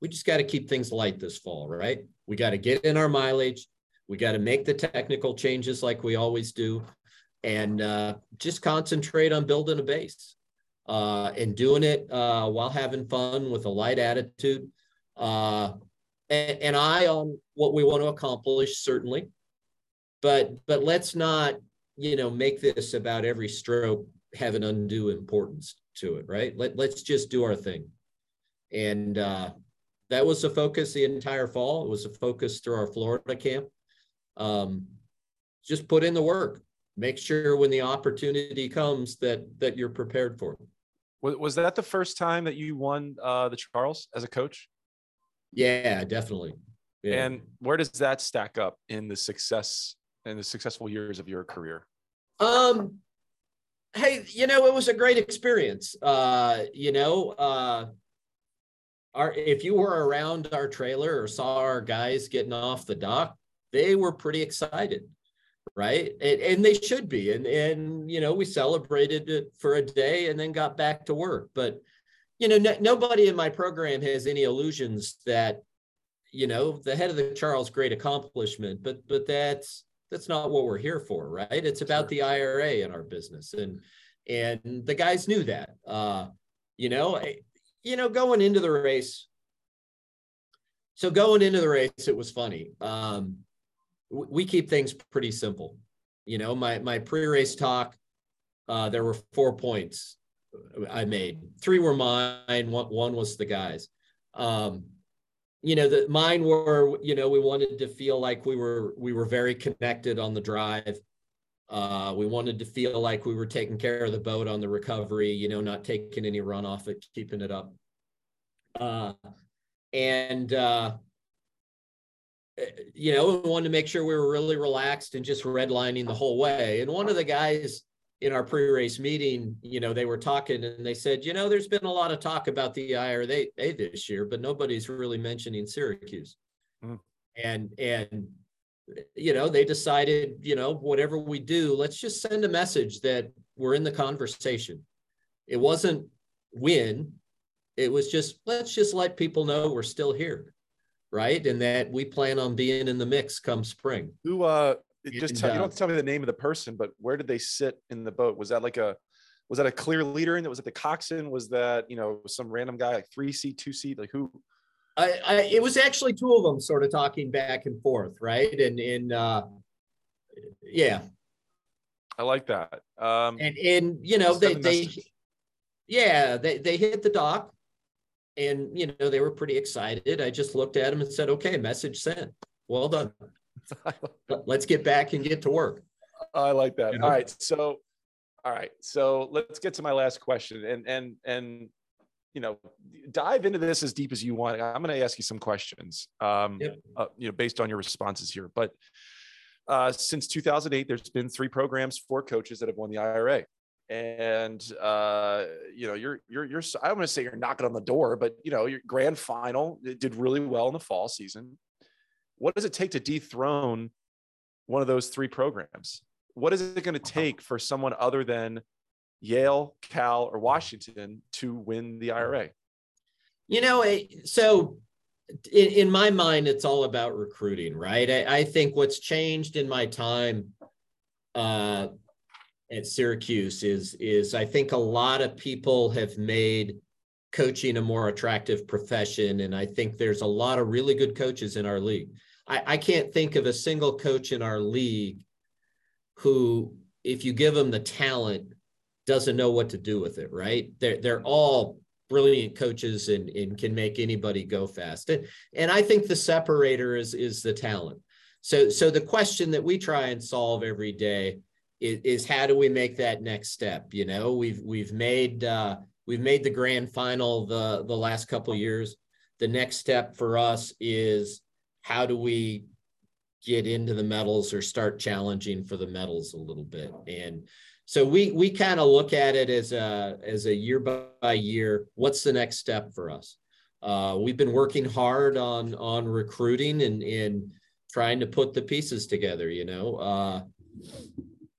Speaker 3: We just got to keep things light this fall, right? We got to get in our mileage. We got to make the technical changes like we always do and uh, just concentrate on building a base uh, and doing it uh, while having fun with a light attitude. Uh, and, and eye on what we want to accomplish, certainly. But but let's not, you know, make this about every stroke have an undue importance to it, right? Let, let's just do our thing And uh, that was the focus the entire fall. It was a focus through our Florida camp. Um, just put in the work. Make sure when the opportunity comes that that you're prepared for.
Speaker 2: Was, was that the first time that you won uh, the Charles as a coach?
Speaker 3: Yeah, definitely. Yeah.
Speaker 2: And where does that stack up in the success and the successful years of your career?
Speaker 3: Um, hey, you know, it was a great experience. Uh, you know, uh, our if you were around our trailer or saw our guys getting off the dock, they were pretty excited, right? And, and they should be. And and you know, we celebrated it for a day and then got back to work. But you know, no, nobody in my program has any illusions that you know the head of the Charles great accomplishment, but but that's that's not what we're here for, right? It's about the IRA in our business, and and the guys knew that. Uh, you know, you know, going into the race. So going into the race, it was funny. Um, we keep things pretty simple. You know, my my pre-race talk, uh, there were four points I made. Three were mine. One one was the guys. Um, you know the mine were you know we wanted to feel like we were we were very connected on the drive uh, we wanted to feel like we were taking care of the boat on the recovery you know not taking any run off it keeping it up uh, and uh, you know we wanted to make sure we were really relaxed and just redlining the whole way and one of the guys in our pre-race meeting, you know, they were talking and they said, you know, there's been a lot of talk about the IRA this year, but nobody's really mentioning Syracuse. Mm. And and you know, they decided, you know, whatever we do, let's just send a message that we're in the conversation. It wasn't win, it was just let's just let people know we're still here, right? And that we plan on being in the mix come spring.
Speaker 2: Who uh just tell, you don't tell me the name of the person, but where did they sit in the boat? Was that like a was that a clear leader and that was it the coxswain? Was that you know some random guy like three seat, two seat, like who?
Speaker 3: I, I it was actually two of them sort of talking back and forth, right? And in uh, yeah,
Speaker 2: I like that. Um,
Speaker 3: and and you know they they yeah they they hit the dock, and you know they were pretty excited. I just looked at them and said, okay, message sent. Well done. [laughs] let's get back and get to work.
Speaker 2: I like that. You know? All right. So, all right. So let's get to my last question and, and, and, you know, dive into this as deep as you want. I'm going to ask you some questions, um, yep. uh, you know, based on your responses here. But uh, since 2008, there's been three programs four coaches that have won the IRA and uh, you know you're you're you're I don't want to say you're knocking on the door, but you know your grand final did really well in the fall season what does it take to dethrone one of those three programs? What is it going to take for someone other than Yale, Cal, or Washington to win the IRA?
Speaker 3: You know, so in, in my mind, it's all about recruiting, right? I, I think what's changed in my time uh, at Syracuse is is I think a lot of people have made coaching a more attractive profession, and I think there's a lot of really good coaches in our league. I, I can't think of a single coach in our league who, if you give them the talent, doesn't know what to do with it, right? They're, they're all brilliant coaches and, and can make anybody go fast. And, and I think the separator is, is the talent. So, so the question that we try and solve every day is, is how do we make that next step? You know, we've, we've made, uh, we've made the grand final the, the last couple years. The next step for us is how do we get into the medals or start challenging for the medals a little bit and so we we kind of look at it as a as a year by year what's the next step for us uh, we've been working hard on on recruiting and and trying to put the pieces together you know uh,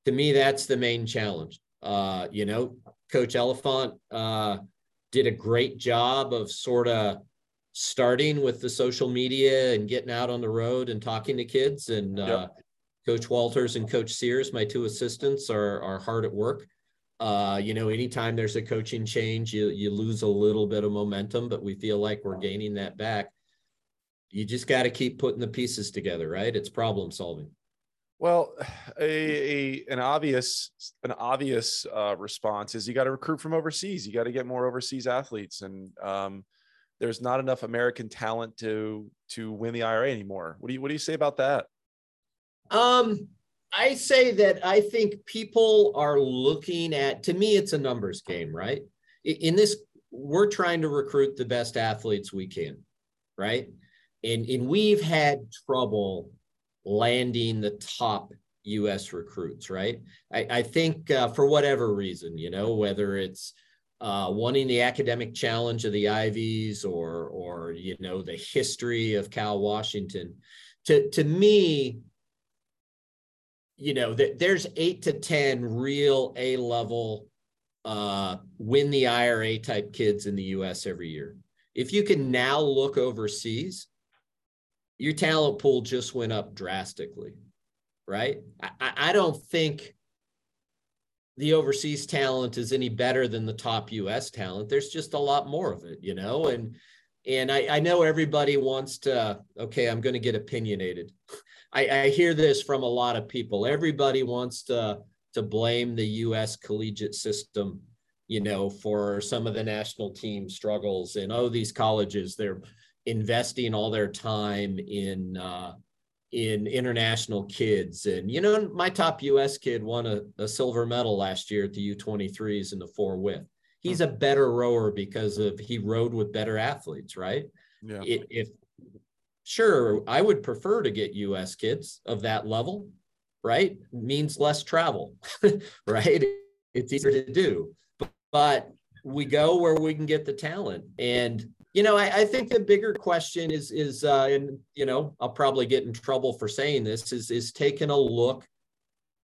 Speaker 3: to me that's the main challenge uh, you know coach Elefant uh, did a great job of sort of starting with the social media and getting out on the road and talking to kids. And yep. Coach Walters and Coach Sears, my two assistants, are are hard at work. Uh, you know, anytime there's a coaching change, you you lose a little bit of momentum, but we feel like we're gaining that back. You just got to keep putting the pieces together, right? It's problem solving.
Speaker 2: Well, [sighs] a, a, an obvious an obvious uh, response is you got to recruit from overseas. You got to get more overseas athletes, and um, there's not enough American talent to to win the IRA anymore. What do you what do you say about that?
Speaker 3: Um, I say that I think people are looking at. To me, it's a numbers game, right? In this, we're trying to recruit the best athletes we can, right? And and we've had trouble landing the top U.S. recruits, right? I, I think uh, for whatever reason, you know, whether it's uh, wanting the academic challenge of the Ivies or, or you know, the history of Cal Washington, to to me, you know, there's eight to ten real A level uh, win the IRA type kids in the U.S. every year. If you can now look overseas, your talent pool just went up drastically right? I, I don't think the overseas talent is any better than the top US talent. There's just a lot more of it, you know, and and I, I know everybody wants to, okay, I'm going to get opinionated. I, I hear this from a lot of people. Everybody wants to to blame the US collegiate system, you know, for some of the national team struggles and oh, these colleges, they're investing all their time in uh, in international kids. And, you know, my top US kid won a, a silver medal last year at the U23s in the four width. He's a better rower because of he rowed with better athletes, right? Yeah. If sure, I would prefer to get US kids of that level, right? Means less travel, [laughs] right? It's easier to do. But, we go where we can get the talent. And you know, I, I, think the bigger question is is uh, and you know, I'll probably get in trouble for saying this is is taking a look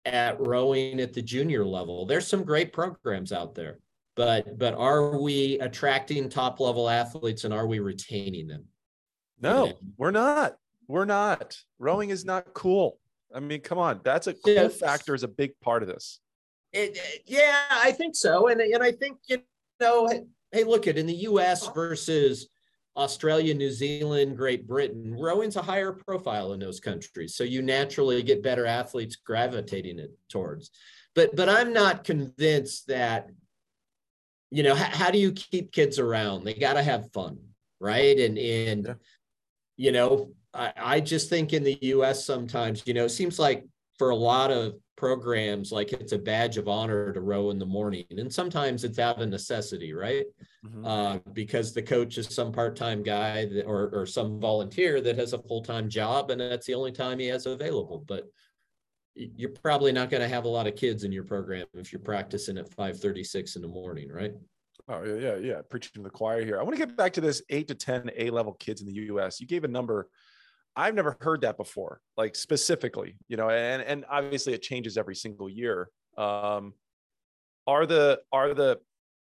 Speaker 3: at rowing at the junior level. There's some great programs out there, but but are we attracting top level athletes and are we retaining them?
Speaker 2: No, we're not. We're not. Rowing is not cool. I mean, come on, that's a cool yeah. factor is a big part of this.
Speaker 3: It, yeah, I think so, and and I think you know hey, look at in the US versus Australia, New Zealand, Great Britain, rowing's a higher profile in those countries. So you naturally get better athletes gravitating it towards. But but I'm not convinced that, you know, how, how do you keep kids around? They got to have fun, right? And and yeah. You know, I, I just think in the US sometimes, you know, it seems like for a lot of programs like it's a badge of honor to row in the morning and sometimes it's out of necessity right mm-hmm. uh, because the coach is some part-time guy that, or, or some volunteer that has a full-time job and that's the only time he has available but you're probably not going to have a lot of kids in your program if you're practicing at 536 in the morning right
Speaker 2: oh yeah yeah yeah preaching to the choir here. I want to get back to this 8 to 10 a level kids in the us you gave a number I've never heard that before, like specifically, you know, and and obviously it changes every single year. Um, are the are the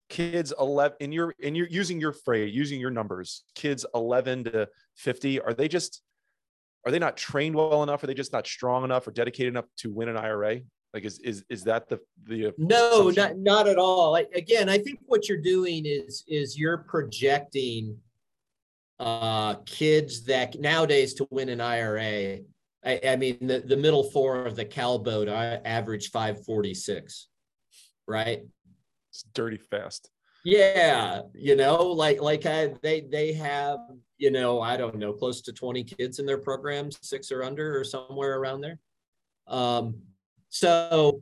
Speaker 2: kids 11 in your in your using your phrase using your numbers kids 11 to 50 are they just are they not trained well enough? Are they just not strong enough or dedicated enough to win an ira like is is is that the the
Speaker 3: no not not at all like, again i think what you're doing is is you're projecting uh, kids that nowadays to win an IRA, I, I, mean, the, the middle four of the Cal boat I average 546, right?
Speaker 2: It's dirty fast.
Speaker 3: Yeah, you know, like like I, they they have, you know, I don't know, close to 20 kids in their programs, six or under or somewhere around there. Um, so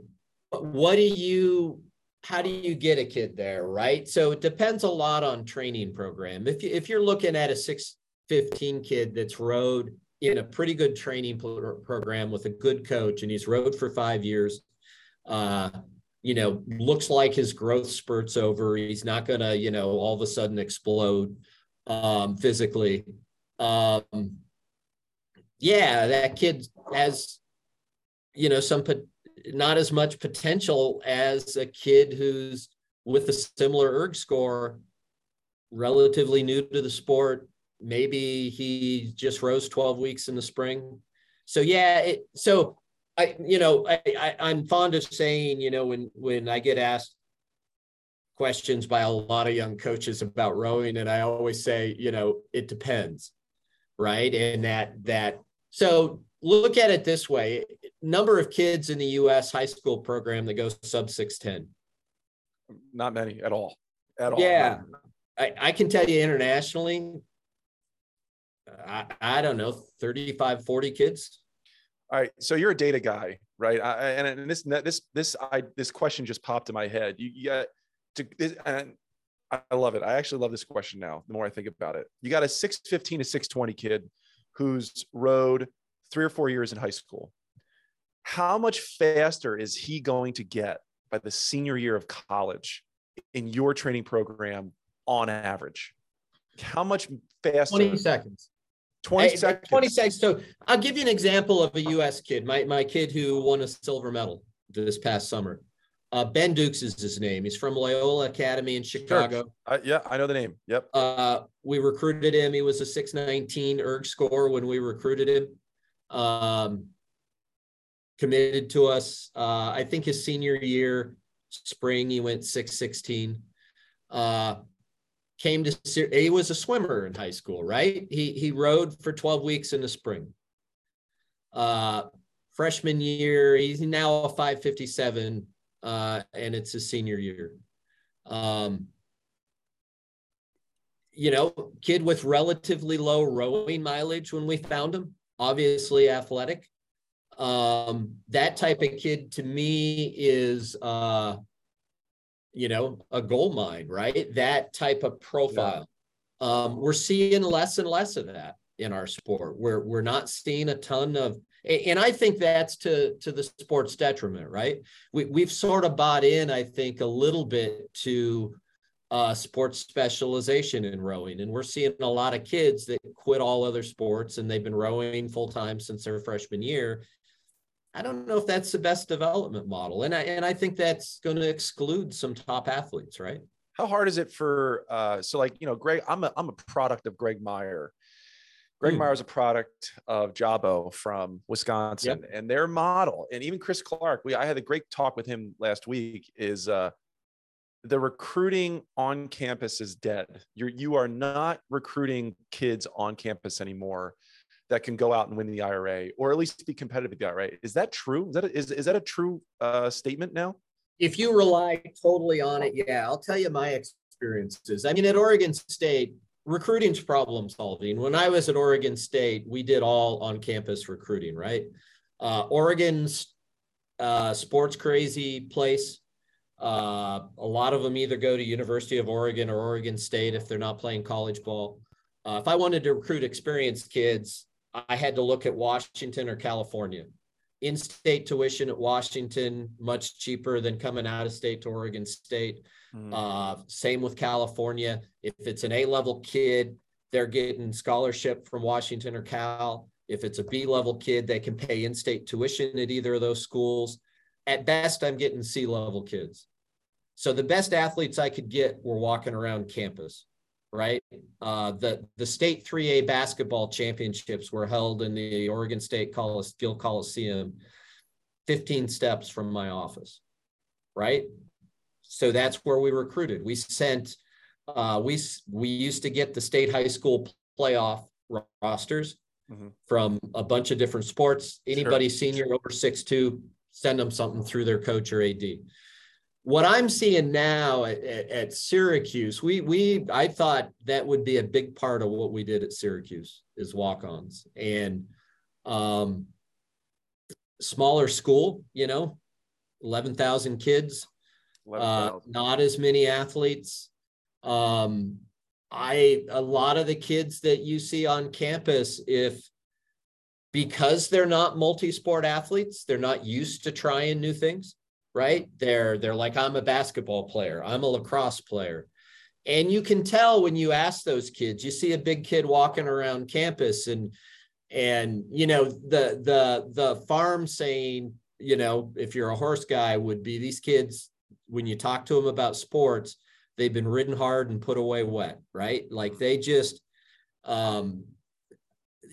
Speaker 3: what do you how do you get a kid there, right? So it depends a lot on training program. If you, if you're looking at a 615 kid that's rowed in a pretty good training program with a good coach and he's rowed for five years, uh, you know, looks like his growth spurts over. He's not to, you know, all of a sudden explode um, physically. Um, yeah, that kid has, you know, some not as much potential as a kid who's with a similar erg score, relatively new to the sport. Maybe he just rows 12 weeks in the spring. So yeah, it, so I, you know, I, I I'm fond of saying, you know, when when I get asked questions by a lot of young coaches about rowing, and I always say, you know, it depends, right? And that that so look at it this way number of kids in the US high school program that goes sub 610?
Speaker 2: Not many at all. At all.
Speaker 3: Yeah. I, I can tell you internationally, I, I don't know, 35, 40 kids.
Speaker 2: All right, so you're a data guy, right? I, and, and this this this I this question just popped in my head. You, you got to, this, and I love it. I actually love this question now. The more I think about it, you got a 615 to 620 kid who's rowed three or four years in high school. How much faster is he going to get by the senior year of college in your training program on average? How much faster?
Speaker 3: 20 seconds.
Speaker 2: 20 hey, seconds.
Speaker 3: 20 seconds. So I'll give you an example of a US kid, my, my kid who won a silver medal this past summer. Uh, ben Dukes is his name. He's from Loyola Academy in Chicago.
Speaker 2: Sure. Uh, yeah, I know the name. Yep.
Speaker 3: Uh, we recruited him. He was a 619 erg score when we recruited him. Um, committed to us. Uh, I think his senior year, spring, he went 616. Uh, came to he was a swimmer in high school, right? He he rowed for 12 weeks in the spring. Uh, freshman year, he's now a 557, uh, and it's his senior year. Um, you know, kid with relatively low rowing mileage when we found him, obviously athletic. Um, that type of kid to me is uh you know, a gold mine, right? That type of profile. Yeah. Um, we're seeing less and less of that in our sport. We're we're not seeing a ton of, and I think that's to to the sport's detriment, right? We we've sort of bought in, I think, a little bit to uh, sports specialization in rowing, and we're seeing a lot of kids that quit all other sports and they've been rowing full time since their freshman year, I don't know if that's the best development model. And I, and I think that's going to exclude some top athletes, right?
Speaker 2: How hard is it for, uh, so like, you know, Greg, I'm a, I'm a product of Greg Meyer. Greg mm. Meyer is a product of Jabo from Wisconsin yep. and their model. And even Chris Clark, we, I had a great talk with him last week is, uh, the recruiting on campus is dead. You're, you are not recruiting kids on campus anymore that can go out and win the IRA or at least be competitive with the IRA. Is that true? Is that a, is, is that a true uh, statement now?
Speaker 3: If you rely totally on it, yeah, I'll tell you my experiences. I mean, at Oregon State, recruiting's problem solving. When I was at Oregon State, we did all on campus recruiting, right? Uh, Oregon's uh, sports crazy place. Uh, a lot of them either go to University of Oregon or Oregon State if they're not playing college ball. Uh, if I wanted to recruit experienced kids, I had to look at Washington or California. In state tuition at Washington, much cheaper than coming out of state to Oregon State. Mm. Uh, same with California. If it's an A level kid, they're getting scholarship from Washington or Cal. If it's a B level kid, they can pay in state tuition at either of those schools. At best, I'm getting C level kids. So the best athletes I could get were walking around campus right? Uh, the the state 3A basketball championships were held in the Oregon State Colis- Gill Coliseum, 15 steps from my office, right? So that's where we recruited. We sent, uh, we we used to get the state high school playoff rosters mm-hmm. from a bunch of different sports. Anybody sure. senior over six two, send them something through their coach or AD what I'm seeing now at, at, Syracuse, we we I thought that would be a big part of what we did at Syracuse is walk-ons and um, smaller school, you know, eleven thousand kids, 11, uh, not as many athletes. Um, I a lot of the kids that you see on campus, if because they're not multi-sport athletes, they're not used to trying new things right? They're they're like I'm a basketball player, I'm a lacrosse player. And you can tell when you ask those kids, you see a big kid walking around campus and and you know the the the farm saying, you know, if you're a horse guy would be these kids when you talk to them about sports, they've been ridden hard and put away wet, right? Like they just um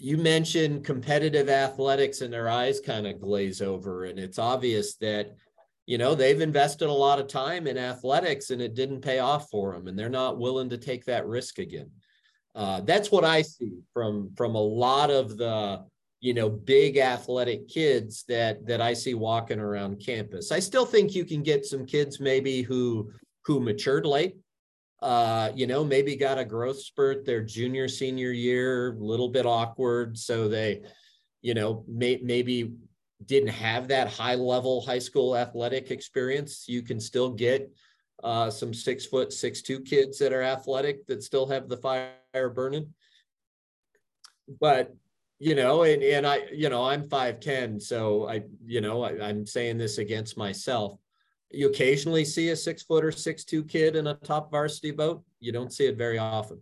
Speaker 3: you mentioned competitive athletics and their eyes kind of glaze over and it's obvious that you know they've invested a lot of time in athletics and it didn't pay off for them and they're not willing to take that risk again uh, that's what i see from from a lot of the you know big athletic kids that that i see walking around campus i still think you can get some kids maybe who who matured late uh, you know, maybe got a growth spurt their junior, senior year, a little bit awkward. So they, you know, may, maybe didn't have that high level high school athletic experience. You can still get uh, some six foot, six two kids that are athletic that still have the fire burning. But you know, and and I, you know, I'm five ten, so I, you know, I, I'm saying this against myself you occasionally see a six foot or six two kid in a top varsity boat. You don't see it very often,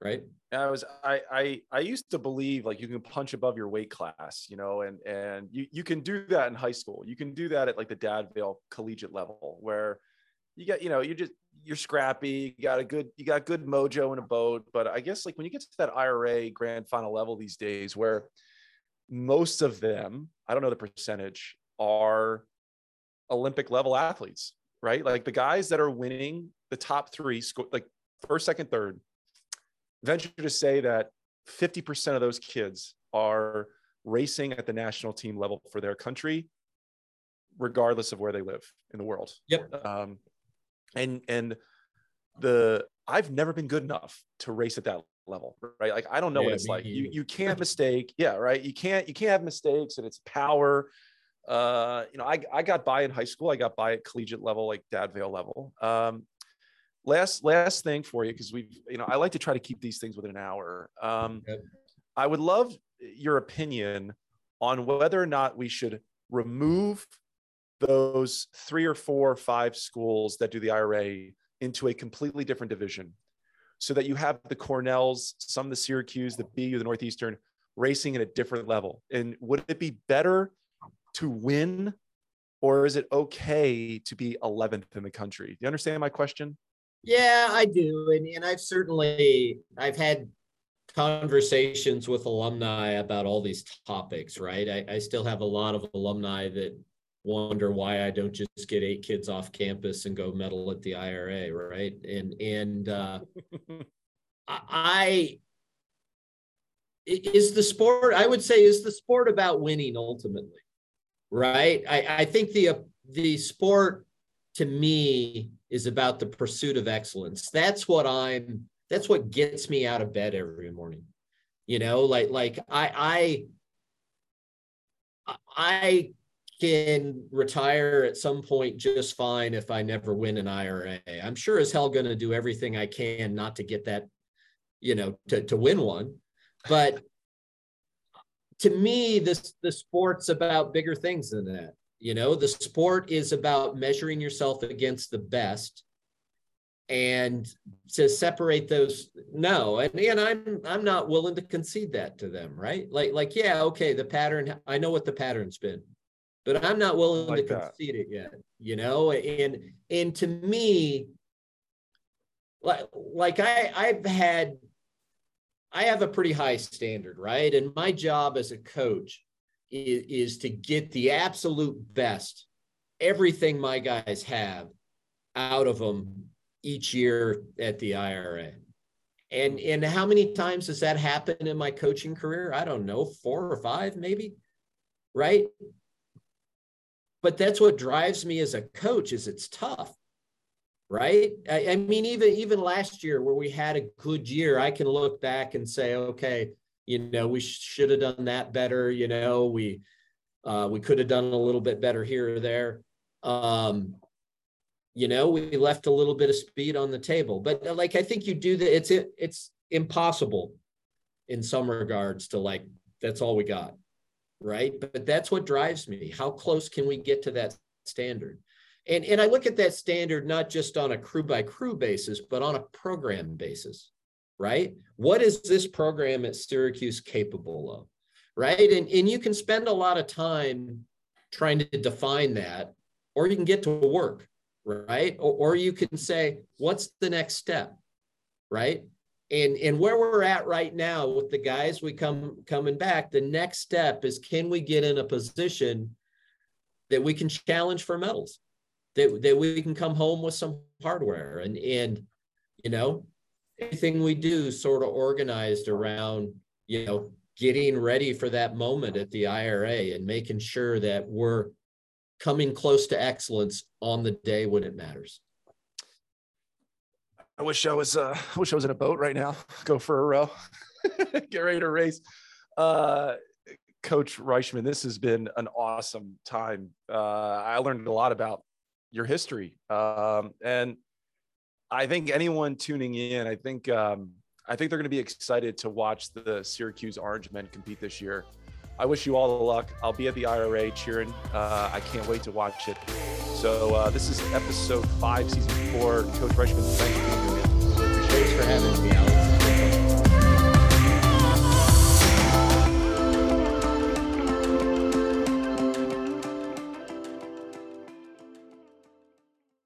Speaker 3: right?
Speaker 2: I was I I I used to believe like you can punch above your weight class, you know, and and you you can do that in high school. You can do that at like the Dad Vail collegiate level where you got you know you just you're scrappy, you got a good you got good mojo in a boat. But I guess like when you get to that IRA grand final level these days, where most of them, I don't know the percentage, are Olympic level athletes, right? Like the guys that are winning the top three, like first, second, third, venture to say that 50% of those kids are racing at the national team level for their country, regardless of where they live in the world.
Speaker 3: Yep.
Speaker 2: Um, and and the I've never been good enough to race at that level, right? Like I don't know yeah, what it's like. You you can't [laughs] mistake. Yeah, right. You can't you can't have mistakes, and it's power uh, you know, I, I got by in high school. I got by at collegiate level, like Dad Vail level. Um, last last thing for you, because we've, you know, I like to try to keep these things within an hour. Um. I would love your opinion on whether or not we should remove those three or four or five schools that do the IRA into a completely different division so that you have the Cornells, some of the Syracuse, the BU, the Northeastern racing at a different level. And would it be better to win or is it okay to be 11th in the country? Do you understand my question?
Speaker 3: Yeah, I do. And, and I've certainly, I've had conversations with alumni about all these topics, right? I, I still have a lot of alumni that wonder why I don't just get eight kids off campus and go medal at the IRA, right? And, and, uh, [laughs] I, is the sport, I would say, is the sport about winning ultimately? right? I, I think the the sport to me is about the pursuit of excellence. That's what I'm. That's what gets me out of bed every morning. You know, like like I I I can retire at some point just fine if I never win an IRA. I'm sure as hell going to do everything I can not to get that, you know, to to win one. But to me, this the sport's about bigger things than that. You know, the sport is about measuring yourself against the best and to separate those no and, and i'm i'm not willing to concede that to them right like like yeah okay the pattern i know what the pattern's been but i'm not willing like to that. concede it yet you know and and to me like like i i've had I have a pretty high standard, right? And my job as a coach is, is to get the absolute best, everything my guys have out of them each year at the IRA. And and how many times has that happened in my coaching career? I don't know, four or five maybe, right? But that's what drives me as a coach is it's tough right? I, I, mean, even even last year where we had a good year, I can look back and say, okay, you know, we should have done that better. You know, we uh, we could have done a little bit better here or there. Um, you know, we left a little bit of speed on the table, but uh, like I think you do that. It's it, it's impossible in some regards to like that's all we got, right? But that's what drives me. How close can we get to that standard? And, and I look at that standard not just on a crew by crew basis, but on a program basis, right? What is this program at Syracuse capable of, right? And, and you can spend a lot of time trying to define that, or you can get to work, right? Or, or you can say, what's the next step, right? And, and where we're at right now with the guys we come coming back, the next step is can we get in a position that we can challenge for medals? that, that we can come home with some hardware and and you know everything we do sort of organized around you know getting ready for that moment at the IRA and making sure that we're coming close to excellence on the day when it matters.
Speaker 2: I wish I was uh I [laughs] wish I was in a boat right now. [laughs] Go for a row. [laughs] Get ready to race. Uh Coach Reischman, this has been an awesome time. Uh, I learned a lot about your history. Um, and I think anyone tuning in, I think um, I think they're going to be excited to watch the Syracuse Orange men compete this year. I wish you all the luck. I'll be at the IRA cheering. Uh, I can't wait to watch it. So uh, this is episode five, season four. Coach Reischman, thanks for here.
Speaker 3: Thanks for having me.